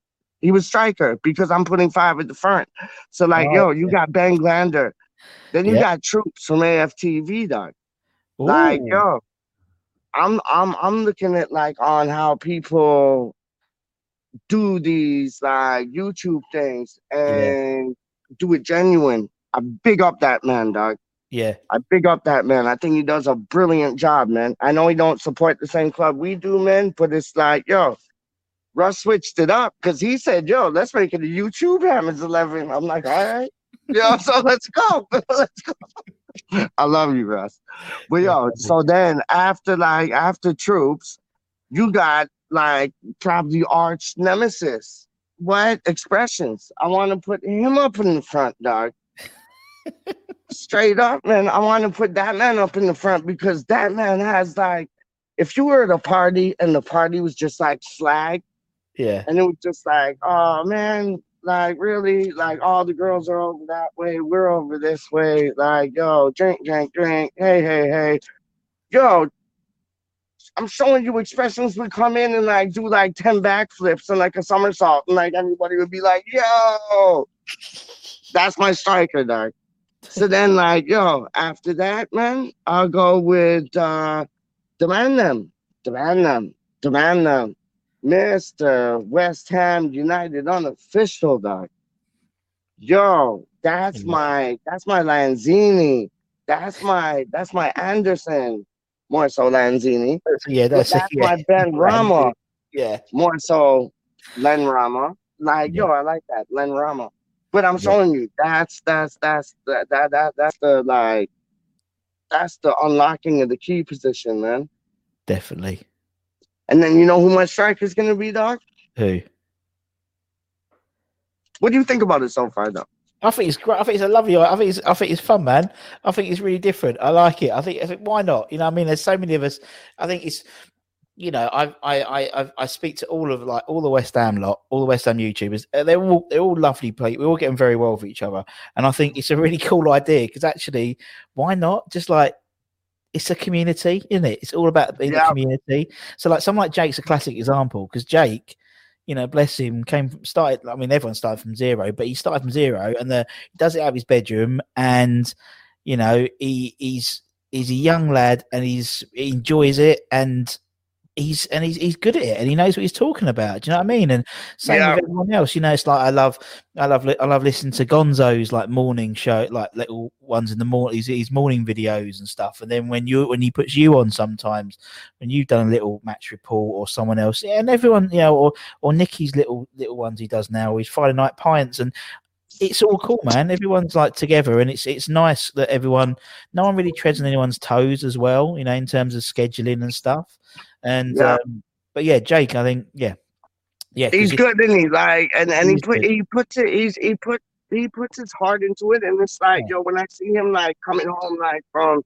He was striker because I'm putting five at the front. So like, Oh, yo, you yeah. got Ben Glander. Then you Yeah. got Troopz from AFTV, dog. Like, yo, I'm I'm I'm looking at like on how people do these like YouTube things and do it genuine. I big up that man, dog. Yeah, I big up that man. I think he does a brilliant job, man. I know he don't support the same club we do, man, but it's like, yo, Russ switched it up because he said, yo, let's make it a YouTube Hammers 11. I'm like, all right. Yo, so let's go. let's go. I love you, Russ. But yo, so then after like after Troopz, you got like probably arch nemesis. What expressions? I want to put him up in the front, dog. Straight up, man. I want to put that man up in the front because that man has like, if you were at a party and the party was just like slag, yeah, and it was just like, oh man, like really, like all the girls are over that way, we're over this way. Like, yo, drink, drink, drink. Hey, hey, hey, yo. I'm showing you expressions would come in and like do like 10 backflips and like a somersault, and like everybody would be like, yo, that's my striker, dog. So then, like, yo, after that, man, I'll go with uh demand them, demand them, demand them. Mr. West Ham United unofficial dog. Yo, that's Yeah. my that's my Lanzini. That's my that's my Anderson. More so Lanzini. Yeah. That's, That's, yeah, my Ben Rama. yeah, More so Len Rama. Like, Yeah. yo, I like that. Len Rama. But I'm Yeah. showing you that's that's that's that that, that that's the like that's the unlocking of the key position, man. definitely. And then you know who my striker's gonna be, Doc? Who? What do you think about it so far, though? I think it's great. I think it's a lovely. I think it's. I think it's fun, man. I think it's really different. I like it. I think. I think why not? You know, what I mean, there's so many of us. I think it's. You know, I I I I- speak to all of like all the West Ham lot, all the West Ham YouTubers. uh, They're all they're all lovely people. We're all getting very well with each other, and I think it's a really cool idea because actually, why not? Just like it's a community, isn't it? It's all about being Yeah. a community. So, like, someone like Jake's a classic example because Jake, you know, bless him, came from, started. I mean, everyone started from zero, but he started from zero, and the he does it out of his bedroom, and you know, he he's he's a young lad, and he's he enjoys it, and he's and he's he's good at it, and he knows what he's talking about. Do you know what I mean? And same Yeah. with everyone else. You know, it's like I love I love I love listening to Gonzo's like morning show, like little ones in the morning, his, his morning videos and stuff. And then when you when he puts you on sometimes, when you've done a little match report or someone else, yeah, and everyone, you know, or or Nicky's little little ones he does now, his Friday night pints, and it's all cool, man. Everyone's like together, and it's it's nice that everyone, no one really treads on anyone's toes as well, you know, in terms of scheduling and stuff. And Yeah. um, but yeah, Jake, I think, yeah, yeah, He's good, isn't he? Like, and and He put good. he puts it. He's he put he puts his heart into it, and it's like, Yeah. yo, when I see him like coming home, like from,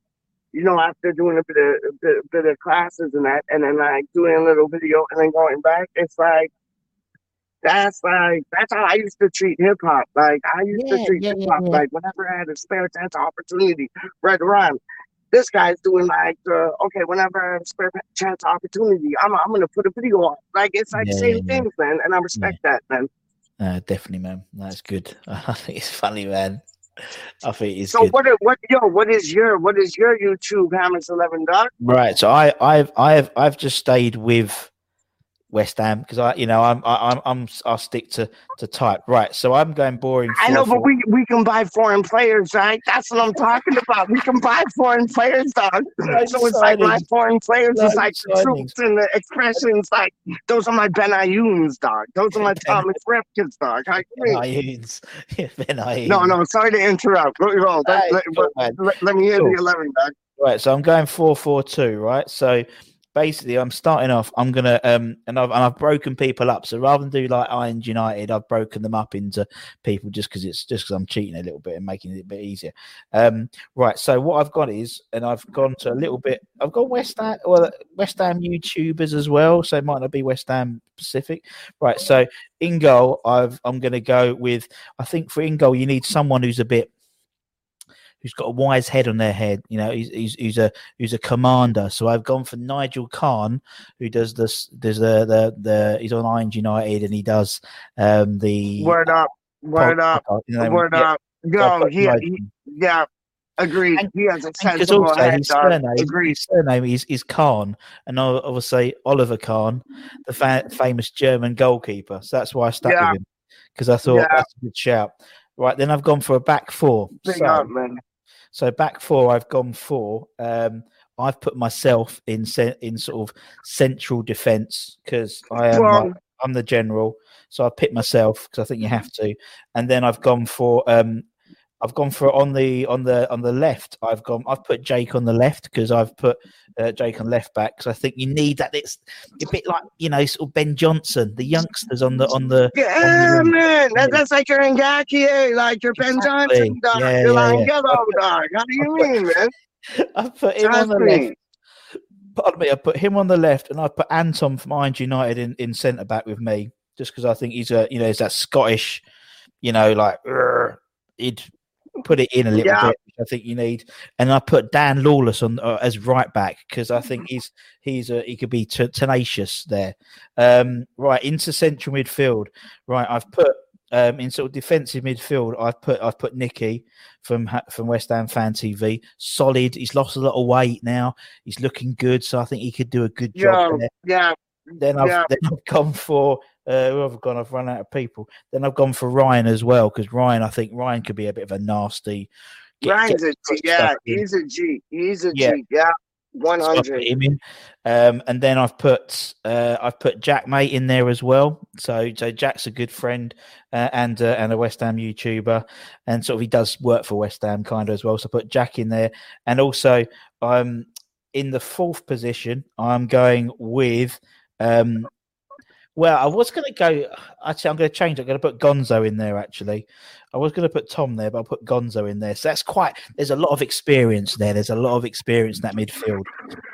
you know, after doing a bit of a bit, bit of classes and that, and then like doing a little video and then going back, it's like. That's like that's how I used to treat hip hop. Like I used Yeah, to treat yeah, hip hop yeah. like whenever I had a spare chance or opportunity, right rhyme. This guy's doing like uh, okay, whenever I have a spare chance opportunity, I'm I'm gonna put a video on. Like it's like Yeah, same yeah, yeah. things, man. And I respect that, man. Uh, definitely, man. That's good. I think it's funny, man. I think it's So good. what? What? Yo, what is your what is your YouTube Hammers Eleven dog? Right. So I, I've, I've, I've just stayed with West Ham because I, you know, I'm, I, I'm, I'm, I'll stick to to type. Right. So I'm going boring. I know, but 4-4. we we can buy foreign players, right? That's what I'm talking about. We can buy foreign players, dog. So it's like my foreign players is like Troopz and the expressions. Like those are my Benayouns, dog. Those are my Thomas Ripkins, dog. You Ben? Ayuns. Benayouns. No, no, sorry to interrupt. Let, let, let- let me hear the eleven, dog. Right, so I'm going four four two. Right, so basically I'm starting off. I'm gonna um, and I've and I've broken people up. So rather than do like Irons United, I've broken them up into people just because it's just because I'm cheating a little bit and making it a bit easier. Um, right, so what I've got is, and I've gone to a little bit. I've got West Ham, well, West Ham YouTubers as well. So it might not be West Ham Pacific. Right, so in goal, I've I'm gonna go with. I think for in goal, you need someone who's a bit who's got a wise head on their head. You know, he's, he's, he's a who's a commander. So I've gone for Nigel Khan, who does this. Does the the the he's on Irons United and he does um the Word up, word up, you know, word yeah, up. so I've Yo, got he, he, yeah, agreed. And- He has a sensible also head, his surname, Agreed. his surname is, is Khan, and I say Oliver Kahn, the fa- famous German goalkeeper. So that's why I stuck Yeah. with him because I thought Yeah. that's a good shout. Right, then I've gone for a back four. Big So- up, man. So back four, I've gone for. Um, I've put myself in in sort of central defence because I am like, I'm the general. So I picked myself because I think you have to, and then I've gone for um, I've gone for on the on the on the left. I've gone. I've put Jake on the left because I've put uh, Jake on left back because I think you need that. It's a bit like you know sort of Ben Johnson, the youngsters on the on the. Yeah, wing. man. That, Yeah. that's like your Ngakia, like your Ben Exactly. Johnson, dog. Yeah, You're yeah, like yeah. yellow, dog. How do you mean, man? I put him on the left. pardon me, I put him on the left, and I put Anton from Irons United in, in centre back with me, just because I think he's a you know he's that Scottish, you know, like "Urgh," he'd put it in a little Yeah. bit, I think you need. And I put Dan Lawless on uh, as right back because I think he's he's a, he could be t- tenacious there. Um, right into central midfield. Right, I've put. Um, in sort of defensive midfield, I've put I've put Nicky from from West Ham Fan TV. Solid. He's lost a lot of weight now. He's looking good, so I think he could do a good job. Yo, there. yeah. Then I've yeah. then I've gone for uh, who have gone? I've run out of people. Then I've gone for Ryan as well because Ryan, I think Ryan could be a bit of a nasty. get- Ryan's get a. Yeah, in. he's a G. He's a G. Yeah. Yeah. One So I've put hundred. him in. Um, and then I've put uh, I've put Jack Mate in there as well. So so Jack's a good friend uh, and uh, and a West Ham YouTuber, and sort of he does work for West Ham kind of as well. So I put Jack in there, and also um in the fourth position I'm going with um. Well, I was going to go. Actually, I'm going to change. I'm going to put Gonzo in there. Actually, I was going to put Tom there, but I'll put Gonzo in there. So that's quite. There's a lot of experience there. There's a lot of experience in that midfield.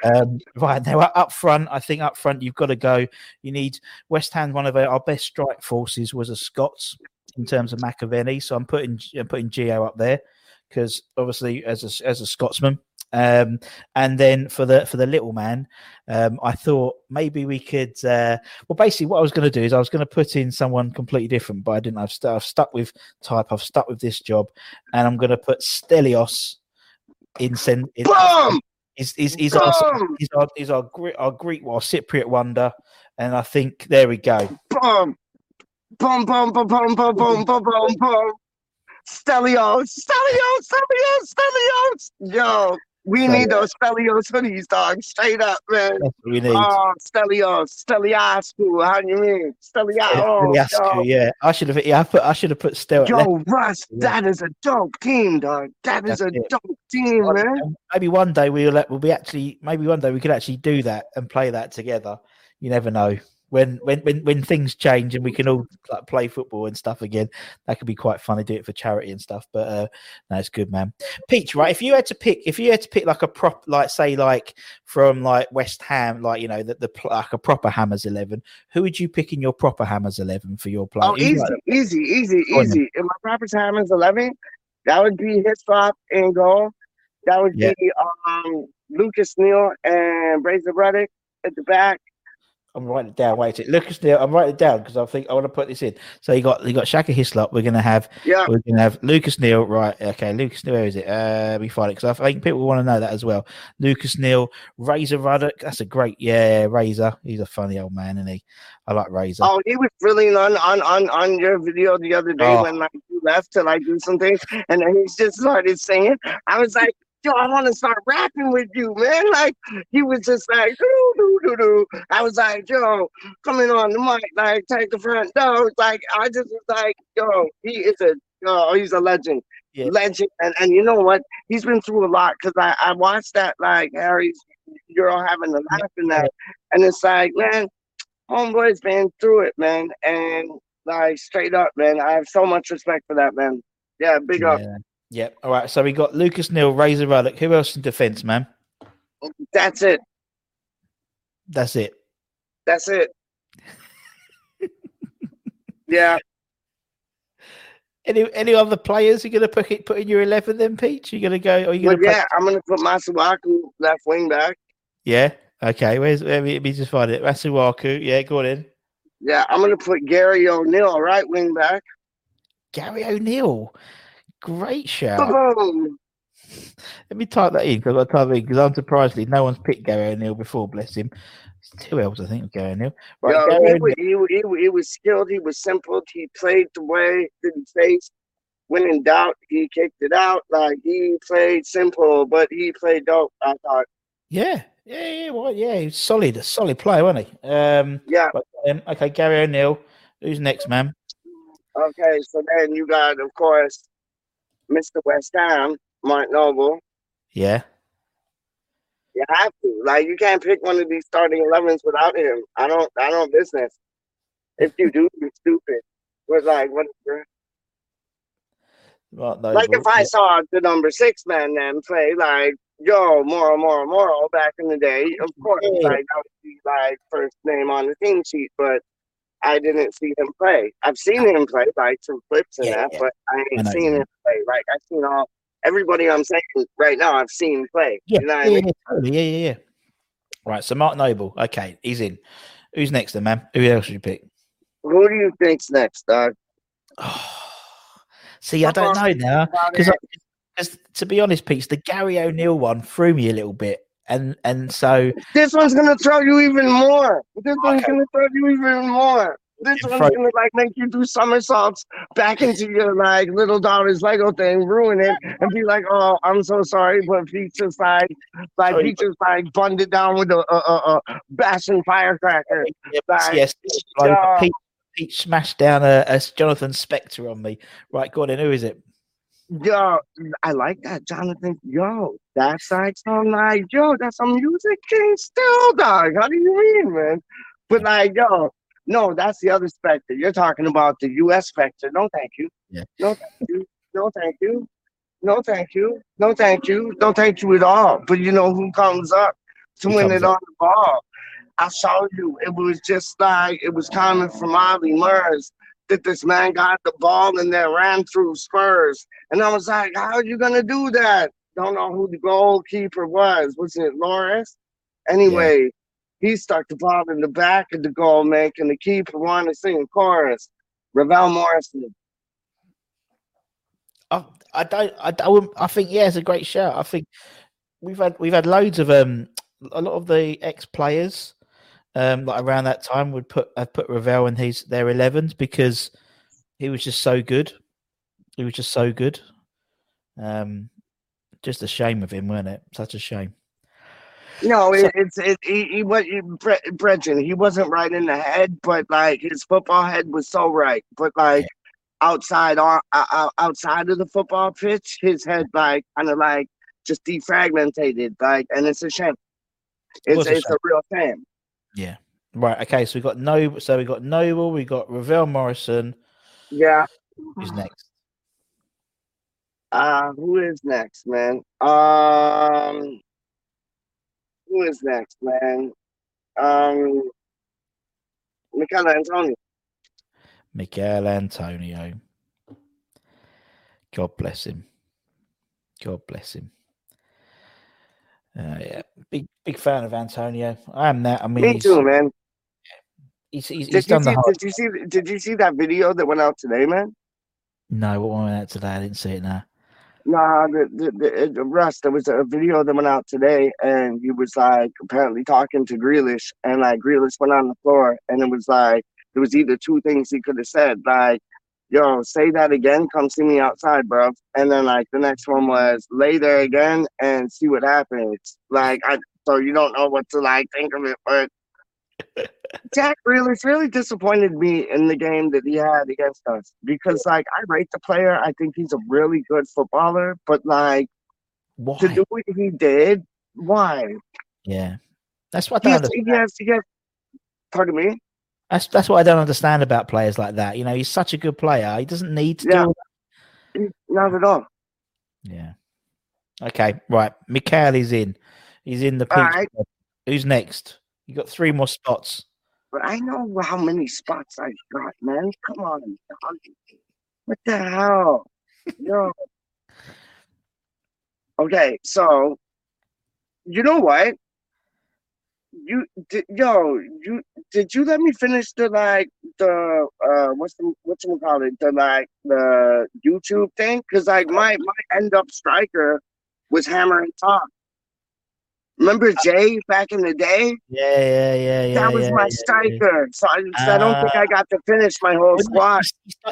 Um, right now, up front, I think up front you've got to go. You need West Ham. One of our, best strike forces was a Scots in terms of McAvenny. So I'm putting I'm putting Geo up there because obviously as a, as a Scotsman. Um, and then for the for the little man, um, I thought maybe we could. Uh, well, basically, what I was going to do is I was going to put in someone completely different, but I didn't. I've, st- I've stuck with type. I've stuck with this job, and I'm going to put Stelios in. Sen- in Boom! He's, he's, he's, our, he's, our, he's our, Greek, our Greek, well, Cypriot wonder. And I think, there we go. Boom! Boom! Boom! Boom! Boom! Boom! Boom! Boom! Boom! Boom! Stelios! Stelios! Stelios! Stelios! Yo, we So- need those Stelios hoodies, dog. Straight up, man. That's what we need. Oh, Stelios, Steliascu. How do you mean? Stelios. Oh, Steliascu, yeah. I should have, yeah, I, put, I should have put Stel. Yo, Russ, Yeah. that is a dope team, dog. That is That's a it. dope team, man. Maybe one day we'll we'll be actually maybe one day we could actually do that and play that together. You never know. When when when when things change and we can all like, play football and stuff again, that could be quite funny. Do it for charity and stuff. But uh, no, it's good, man. Peach, right? If you had to pick, if you had to pick like a prop, like say like from like West Ham, like you know the, the like a proper Hammers eleven, who would you pick in your proper Hammers eleven for your play? Oh, easy, like- easy, easy, Go on then. easy. In my proper Hammers 11, that would be Hislop in goal. That would Yeah. be um, Lucas Neill and Razor Ruddock at the back. I'm writing it down. Wait, it Lucas Neill. I'm writing it down because I think I want to put this in. So you got you got Shaka Hislop. We're gonna have Yeah. we're gonna have Lucas Neill. Right. Okay. Lucas Neill. Where is it? Uh, me find it because I think people want to know that as well. Lucas Neill, Razor Ruddock. That's a great. Yeah, Razor. He's a funny old man, isn't he? I like Razor. Oh, he was really on on on on your video the other day Oh. when like you left to like do some things, and then he just started singing. I was like, yo, I want to start rapping with you, man. Like he was just like, doo doo doo doo. I was like, yo, coming on the mic, like take the front door. Like I just was like, yo, he is a oh, he's a legend. Yeah. Legend, and, and you know what? He's been through a lot because I, I watched that like Harry's you're all having a laugh in that, and it's like, man, homeboy's been through it, man, and like straight up, man, I have so much respect for that, man. Yeah, big up. Yeah. Yep. All right. So we got Lucas Neill, Razor Ruddock. Who else in defence, man? That's it. That's it. That's it. yeah, Any any other players you're gonna put it put in your eleven then, Peach? You're gonna go? Or you gonna? yeah, I'm gonna put Masuaku left wing back. yeah. Okay. Where's let me, let me just find it. Masuaku. Yeah. Go on in. Yeah, I'm gonna put Gary O'Neill right wing back. Gary O'Neill. Great shout. Let me type that in because I type it in because unsurprisingly no one's picked Gary O'Neill before. Bless him. It's two L's, I think, Gary O'Neill. Right, Gary he, O'Neill. was, he, he, he was skilled. He was simple. He played the way didn't face. When in doubt, he kicked it out. Like he played simple, but he played dope. I thought. Yeah, yeah, yeah. Well, yeah, he's solid, a solid player, wasn't he? Um, Yeah. but, um, okay, Gary O'Neill. Who's next, man? Okay, so then you got, of course, Mr. West Ham, Mark Noble. Yeah, You have to. Like you can't pick one of these starting elevens without him. I don't I don't business. If you do, you're stupid. But like what Mark like if I saw the number six man then play like yo Moro Moro Moro back in the day, of course like that would be like first name on the team sheet, but I didn't see him play. I've seen him play like some clips and Yeah, that, yeah. but I I ain't know seen him play. Like I've seen all everybody I'm saying right now I've seen play. yeah, You know what yeah, I mean? yeah, totally. yeah, yeah, yeah. Right, so Mark Noble. Okay, he's in. Who's next, then, man? Who else would you pick? Who do you think's next, dog? See, I don't know now because to be honest, Pete, the Gary O'Neill one threw me a little bit, and and so This one's gonna throw you even more. This one's gonna throw you even more. This one's gonna like make you do somersaults back into your like little daughter's Lego thing, ruin it, and be like, "Oh, I'm so sorry," but just like, like Sorry, he just like bunned it down with a a, a, a bashing firecracker. Like, yes, yeah. Pete, Pete smashed down a, a Jonathan Spector on me. Right, go on, then. Who is it? Yo, I like that, Jonathan. Yo, that's like some like, yo, that's some music king still, dog. How do you mean, man? But like, yo, no, that's the other Spector. You're talking about the U.S. Spector. No, thank you. Yeah. No, thank you. No, thank you. No, thank you. No, thank you. No, thank you at all. But you know who comes up to Who win it on the ball? I saw you. It was just like it was coming from Ollie Murs that this man got the ball and then ran through Spurs. And I was like, how are you gonna do that? Don't know who the goalkeeper was. Was it Lloris? Anyway, he stuck the ball in the back of the goal, making the keeper want to sing chorus. Ravel Morrison. I, I don't. I, I, I think yeah, it's a great shout. I think we've had we've had loads of um a lot of the ex players um like around that time would put have put Ravel in his their elevens because he was just so good. He was just so good. Um, just a shame of him, wasn't it? Such a shame. No, So- it, it's it. He, he was Bretton. He wasn't right in the head, but like his football head was so right. But like outside on uh, uh, outside of the football pitch, his head like kind of like just defragmented. Like, and it's a shame. It's a it's a real shame. Yeah. Right. Okay. So we got Noble. So we got Noble. We got Ravel Morrison. Yeah. Who's next? Uh, who is next, man? Um, who is next, man? Um, Michael Antonio. Miguel Antonio. God bless him. God bless him. Uh, yeah, big big fan of Antonio. I am that. I mean, Me too, man. he's, he's, Did he's you done the see? hard. Did you see? Did you see that video that went out today, man? No, what went out today? I didn't see it now. Nah, the, the, the, Russ, there was a video that went out today, and he was like apparently talking to Grealish, and like Grealish went on the floor, and it was like there was either two things he could have said, like, "Yo, say that again, come see me outside, bro," and then like the next one was lay there again and see what happens. Like, I so you don't know what to like think of it, but Jack Grealish really disappointed me in the game that he had against us because like I rate the player, I think he's a really good footballer, but like Why? to do what he did, why? Yeah, that's what I Yes, don't understand. yes, yes. Pardon me. That's that's what I don't understand about players like that. You know, he's such a good player. He doesn't need to Yeah. do. Not at all. Yeah. Okay. Right. Mikhail is in. He's in the. All right. Who's next? You got three more spots. But I know how many spots I've got, man. Come on. dog. What the hell? Yo. Okay, so you know what? You did yo, you did you let me finish the like the uh what's the what's you call it? The like the YouTube thing? Cause like my my end up striker was hammer and top. Remember Jay back in the day? Yeah, yeah, yeah, yeah. that was yeah, my yeah, striker. So I, so I don't think I uh, got to finish my whole squad.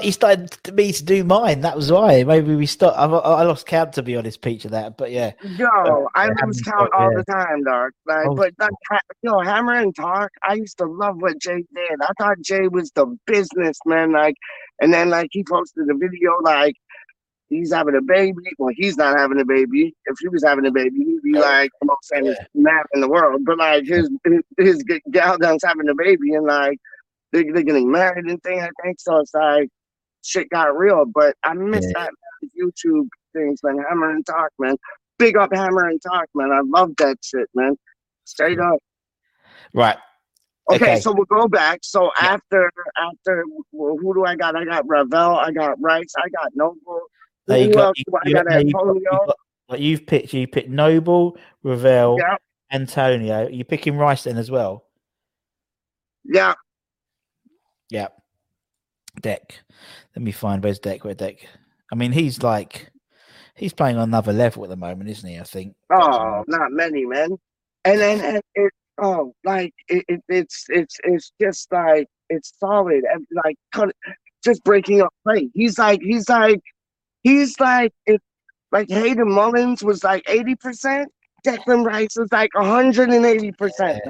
You started to me to do mine. That was why. Maybe we stopped. I, I lost count to be honest, Peach of that. But yeah, Yo, I um, Yeah, lose count all the time, dog. Like, Oh, but ha- yo, Hammer and Talk. I used to love what Jay did. I thought Jay was the businessman. Like, and then like he posted a video like he's having a baby. Well, he's not having a baby. If he was having a baby, he'd be oh, like the most famous man in the world. But like his his, gal done's having a baby, and like they they're getting married and thing. I think so. It's like shit got real. But I miss Yeah. that YouTube things, man. Hammer and Talk, man. Big up Hammer and Talk, man. I love that shit, man. Straight up. right. Okay, Okay. so we'll go back. So after after well, who do I got? I got Ravel, I got Rice, I got Noble. There you go. You, you- got? you got- you got- like you've picked. You picked Noble, Ravel, Yeah, Antonio. You're picking Rice then as well. yeah. Yeah. Deck. Let me find where's Deck. Where Deck? I mean, he's like he's playing on another level at the moment, isn't he? I think. Oh, not many, man. And then and it oh like it, it it's it's it's just like it's solid and like just breaking up play. He's like he's like he's like if like Hayden Mullins was like eighty percent, Declan Rice was like hundred and eighty percent.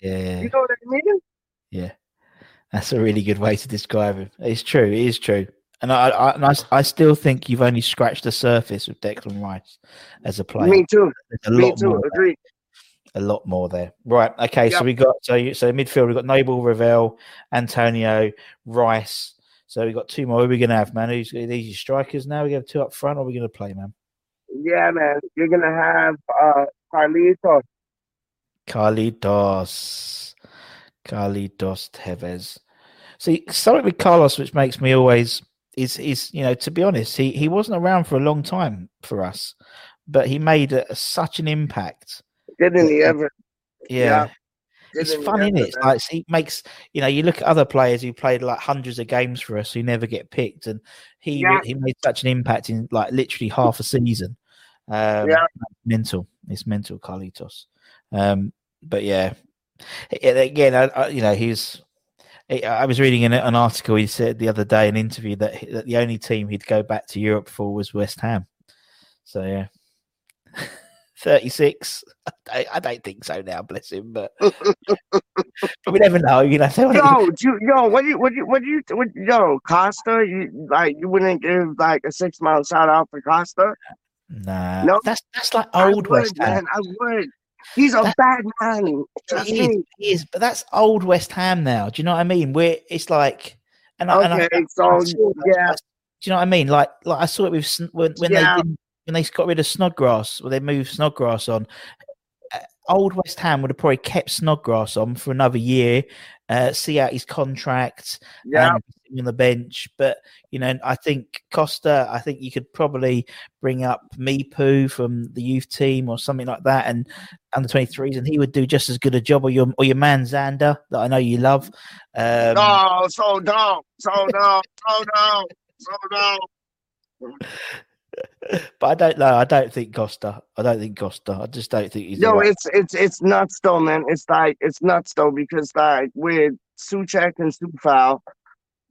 Yeah. You know what I mean? Yeah, that's a really good way to describe him. It's true. It is true, and I, I, and I, I still think you've only scratched the surface with Declan Rice as a player. Me too. Me too. there, Agree. A lot more there. Right. Okay. So we got so you, so midfield. We've got Noble, Ravel, Antonio, Rice. So we've got two more. Who are we gonna have, man? Who's these strikers now? We have two up front, or are we gonna play, man? Yeah, man. You're gonna have uh Carlito. Carlitos. Carlitos Tevez. See, something with Carlos which makes me always is is you know, to be honest, he he wasn't around for a long time for us, but he made a, such an impact. Didn't he ever? Yeah. It's fun, isn't it? Like he makes you know, you look at other players who played like hundreds of games for us who never get picked, and he Yeah. he made such an impact in like literally half a season. Um, Yeah. mental. It's mental, Carlitos. Um, but yeah, again, I, I, you know, he's. I was reading an, an article. He said the other day, an interview that he- that the only team he'd go back to Europe for was West Ham. So yeah, thirty six. I, I don't think so now. Bless him, but but we never know. You know, wanna- Yo, you, yo, what do you, what do you, what do you, what, yo, Costa, you like, you wouldn't give like a six mile shout out for Costa? Nah, No. that's that's like I old would, West Ham. man, I would. He's a That- bad man. He is, he is, but that's old West Ham now. Do you know what I mean? Where it's like, and I, and I, Okay, I so that- yeah, I- do you know what I mean? Like, like I saw it with when when Yeah. they didn't, when they got rid of Snodgrass, when they moved Snodgrass on. uh, Old West Ham would have probably kept Snodgrass on for another year, uh, see out his contract, yeah, him on the bench. But you know, I think Costa. I think you could probably bring up Mipo from the youth team or something like that, and under twenty threes, and he would do just as good a job. Or your or your man Xande that I know you love. Um, no, so no, so no, so no, so no. But I don't know. I don't think Costa. I don't think Costa. I just don't think he's. Yo, right. it's it's it's nuts though, man. It's like it's nuts though because like with Soucek and Coufal,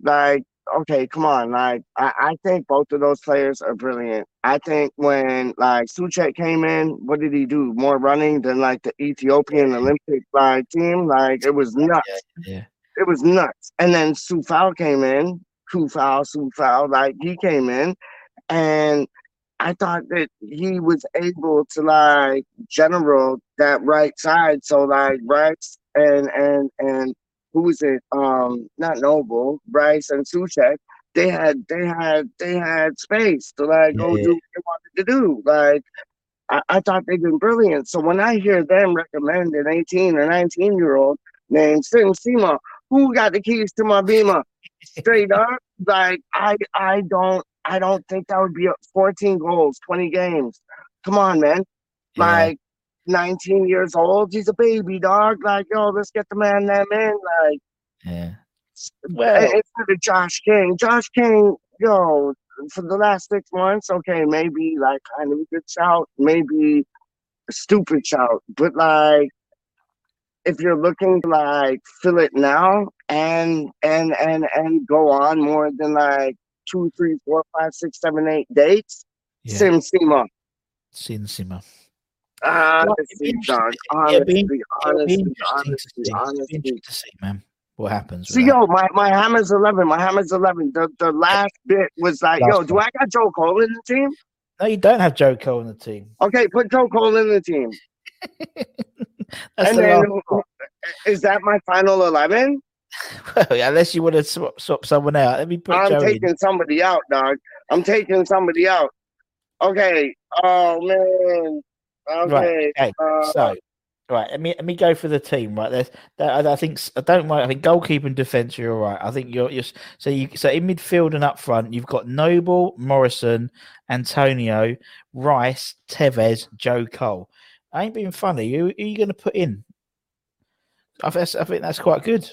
like okay, come on, like I, I think both of those players are brilliant. I think when like Soucek came in, what did he do? More running than like the Ethiopian Olympic like team. Like it was nuts. Yeah, yeah. It was nuts. And then Coufal came in, Coufal, Coufal, like he came in and I thought that he was able to like general that right side. So like Rice and and and who was it? Um, not Noble, Rice and Soucek. They had they had they had space to like go Yeah. do what they wanted to do. Like I, I thought they'd been brilliant. So when I hear them recommend an 18 or 19 year old named Sim Sima, who got the keys to my beamer? Straight up, like I I don't I don't think that would be 14 goals, 20 games. Come on, man. Yeah. Like 19 years old, he's a baby dog. Like, yo, let's get the man them in. Like yeah. well, instead of Josh King. Josh King, yo, for the last six months, okay, maybe like kind of a good shout, maybe a stupid shout, but like if you're looking to like fill it now and and and and go on more than like two, three, four, five, six, seven, eight dates, Yeah. Sim Sima. Sim Sima. Honestly, it'd be dog. interesting- it'd be- Honestly, honestly, honestly, see. Honestly. to see, man. What happens? That. yo, my my Hammers eleven, my Hammers eleven. The the last bit was like, Last yo, do I got Joe Cole in the team? No, you don't have Joe Cole in the team. Okay, put Joe Cole in the team. And the then is that my final eleven? Well, unless you want to swap, swap someone out. Let me put I'm Joe in. taking somebody out, dog. I'm taking somebody out. Okay. Oh man. Okay. Okay, uh, so right, let me let me go for the team. Right, there's that, I, I think I don't mind. I think goalkeeper and defence you're all right. I think you're you're so you so in midfield and up front you've got Noble, Morrison, Antonio, Rice, Tevez, Joe Cole. I ain't being funny. Who, who are you going to put in? I I think that's quite good.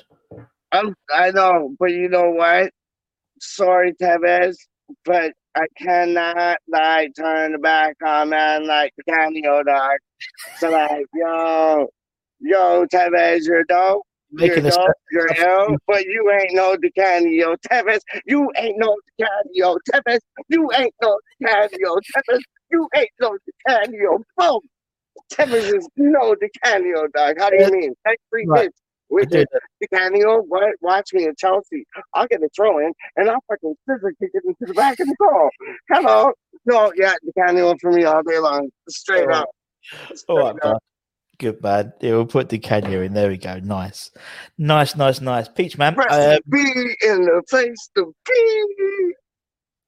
I'm, I know, but you know what? Sorry, Tevez, but I cannot like turn the back on man like the cameo dog. So like, yo, yo, Tevez, you're dope. You're Making a dope, you're ill, but you ain't no DiCanio. Tevez, you ain't no DiCanio. Tevez, you ain't no DiCanio. Tevez, you ain't no DiCanio. Boom. Tevez is no DiCanio, dog. How do you mean? Take three Right. With it. DiCanio, what? Watch me in Chelsea. I'll get a throw in and I'll fucking scissor kick it into the back of the goal. Hello. No, yeah, DiCanio for me all day long. Straight up. All Straight right, up. Good man. Yeah, we'll put DiCanio in. There we go. Nice, nice, nice, nice. Peach man. Press Um, be in the place to be.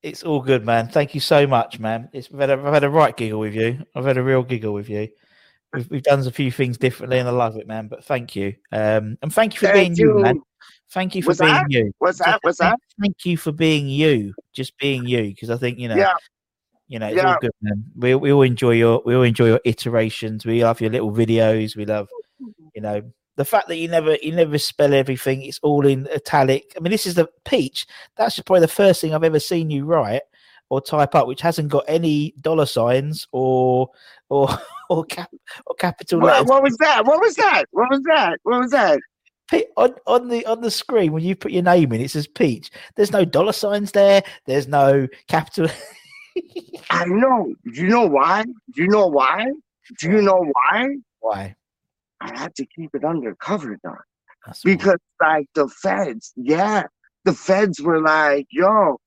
It's all good, man. Thank you so much, man. It's I've had, a, I've had a right giggle with you. I've had a real giggle with you. We've, we've done a few things differently, and I love it, man. But thank you, um, and thank you for Thank being you, you. man. Thank you for What's being that? you. What's that? What's Thank, that? thank you for being you, just being you, because I think you know, Yeah. you know, it's Yeah. all good, man. We we all enjoy your we all enjoy your iterations. We love your little videos. We love, you know, the fact that you never you never spell everything. It's all in italic. I mean, this is the peach. That's probably the first thing I've ever seen you write or type up, which hasn't got any dollar signs or or or cap or capital What, letters. what was that? What was that? What was that? What was that? Pe- on on the on the screen when you put your name in, it says Peach. There's no dollar signs there. There's no capital. I know. Do you know why? Do you know why? Do you know why? Why? I had to keep it undercover. That's why. because like the feds, yeah, the feds were like, yo,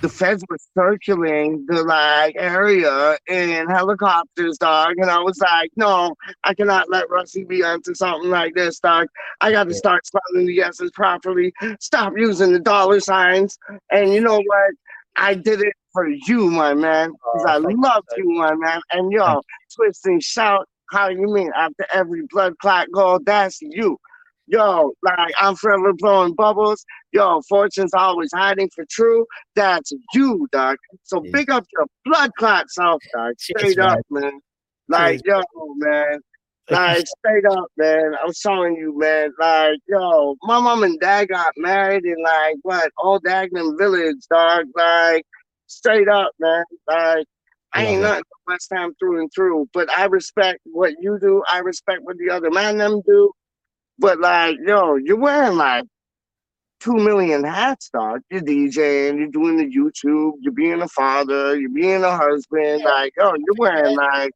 the feds were circling the like area in helicopters, dog. And I was like, no, I cannot let Russie be onto something like this, dog. I got to start spelling the S's properly. Stop using the dollar signs. And you know what? I did it for you, my man, because I you love you, my man. And yo, twist and shout. How you mean after every blood clot goal? That's you. Yo, like I'm forever blowing bubbles. Yo, fortune's always hiding for true. That's you, dog. So Yeah. big up your blood clot self, dog. Straight up, man. Like, yo, man. Like, straight up, man. I'm showing you, man. Like, yo, my mom and dad got married in like what old Dagenham Village, dog. Like, straight up, man. Like, I ain't nothing but West Ham through and through. But I respect what you do. I respect what the other man them do. But like, yo, you're wearing like two million hats, dog. You're DJing, you're doing the YouTube, you're being a father, you're being a husband. Like, yo, you're wearing like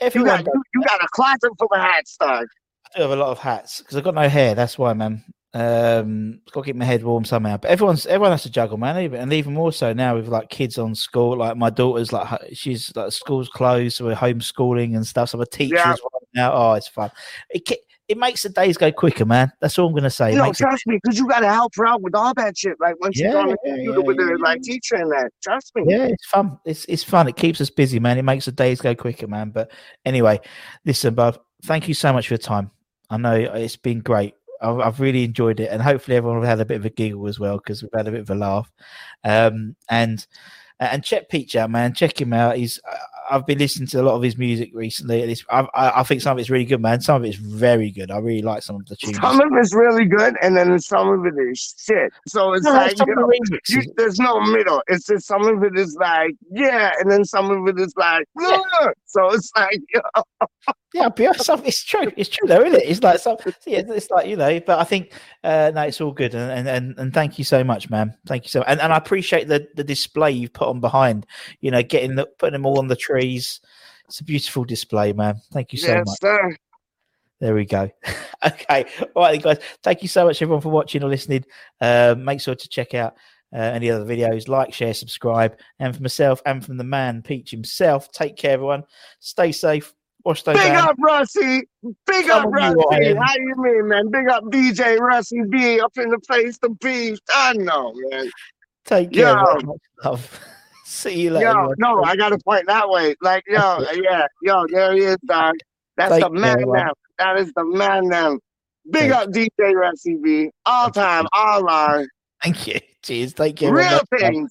you Everyone got you, you got a closet full of hats, dog. I do have a lot of hats because I've got no hair. That's why, man. Um, got to keep my head warm somehow. But everyone's everyone has to juggle, man. Even, and even more so now with like kids on school. Like my daughter's like she's like school's closed, so we're homeschooling and stuff. So I'm a teacher Yeah. as well now. Oh, it's fun. It it makes the days go quicker, man. That's all I'm gonna say. It No, makes it- trust me, because you gotta help her out with all that shit. Like once Yeah, go on the yeah, computer yeah, with her, yeah, like teacher and that. Trust me. yeah, it's fun. It's it's fun. It keeps us busy, man. It makes the days go quicker, man. But anyway, listen, Bob. Thank you so much for your time. I know it's been great. I've, I've really enjoyed it, and hopefully everyone will have had a bit of a giggle as well because we've had a bit of a laugh. Um, and and check Peach out, man. Check him out. He's I've been listening to a lot of his music recently, it's, I, I I think some of it's really good, man. Some of it's very good. I really like some of the tunes. Some of it's really good, and then some of it is shit. So it's No, like you know, you, there's no middle. It's just some of it is like yeah, and then some of it is like Yeah. So it's like Yeah, but yeah, it's true. It's true, though, isn't it? It's like some, yeah, it's like you know. But I think uh, no, it's all good, and, and and thank you so much, man. Thank you so, and and I appreciate the the display you've put on behind. You know, getting the putting them all on the trees. It's a beautiful display, man. Thank you so yes much. sir. There we go. okay, all right, guys. Thank you so much, everyone, for watching or listening. Uh, make sure to check out uh, any other videos, like, share, subscribe, and for myself and from the man Peach himself. Take care, everyone. Stay safe. Wash those Big hands. up Rusty. Big Come up Rusty. How you mean, man? Big up DJ Rusty B up in the place to be. I know, man. Take care. Yo. Much love. See you later. Yo, no, I got to point that way. Like, yo, yeah, yo, there he is, dog. That's Thank the man now. That is the man now. Big Thank up DJ B. All time, all our Thank you. Cheers. Thank you. real things.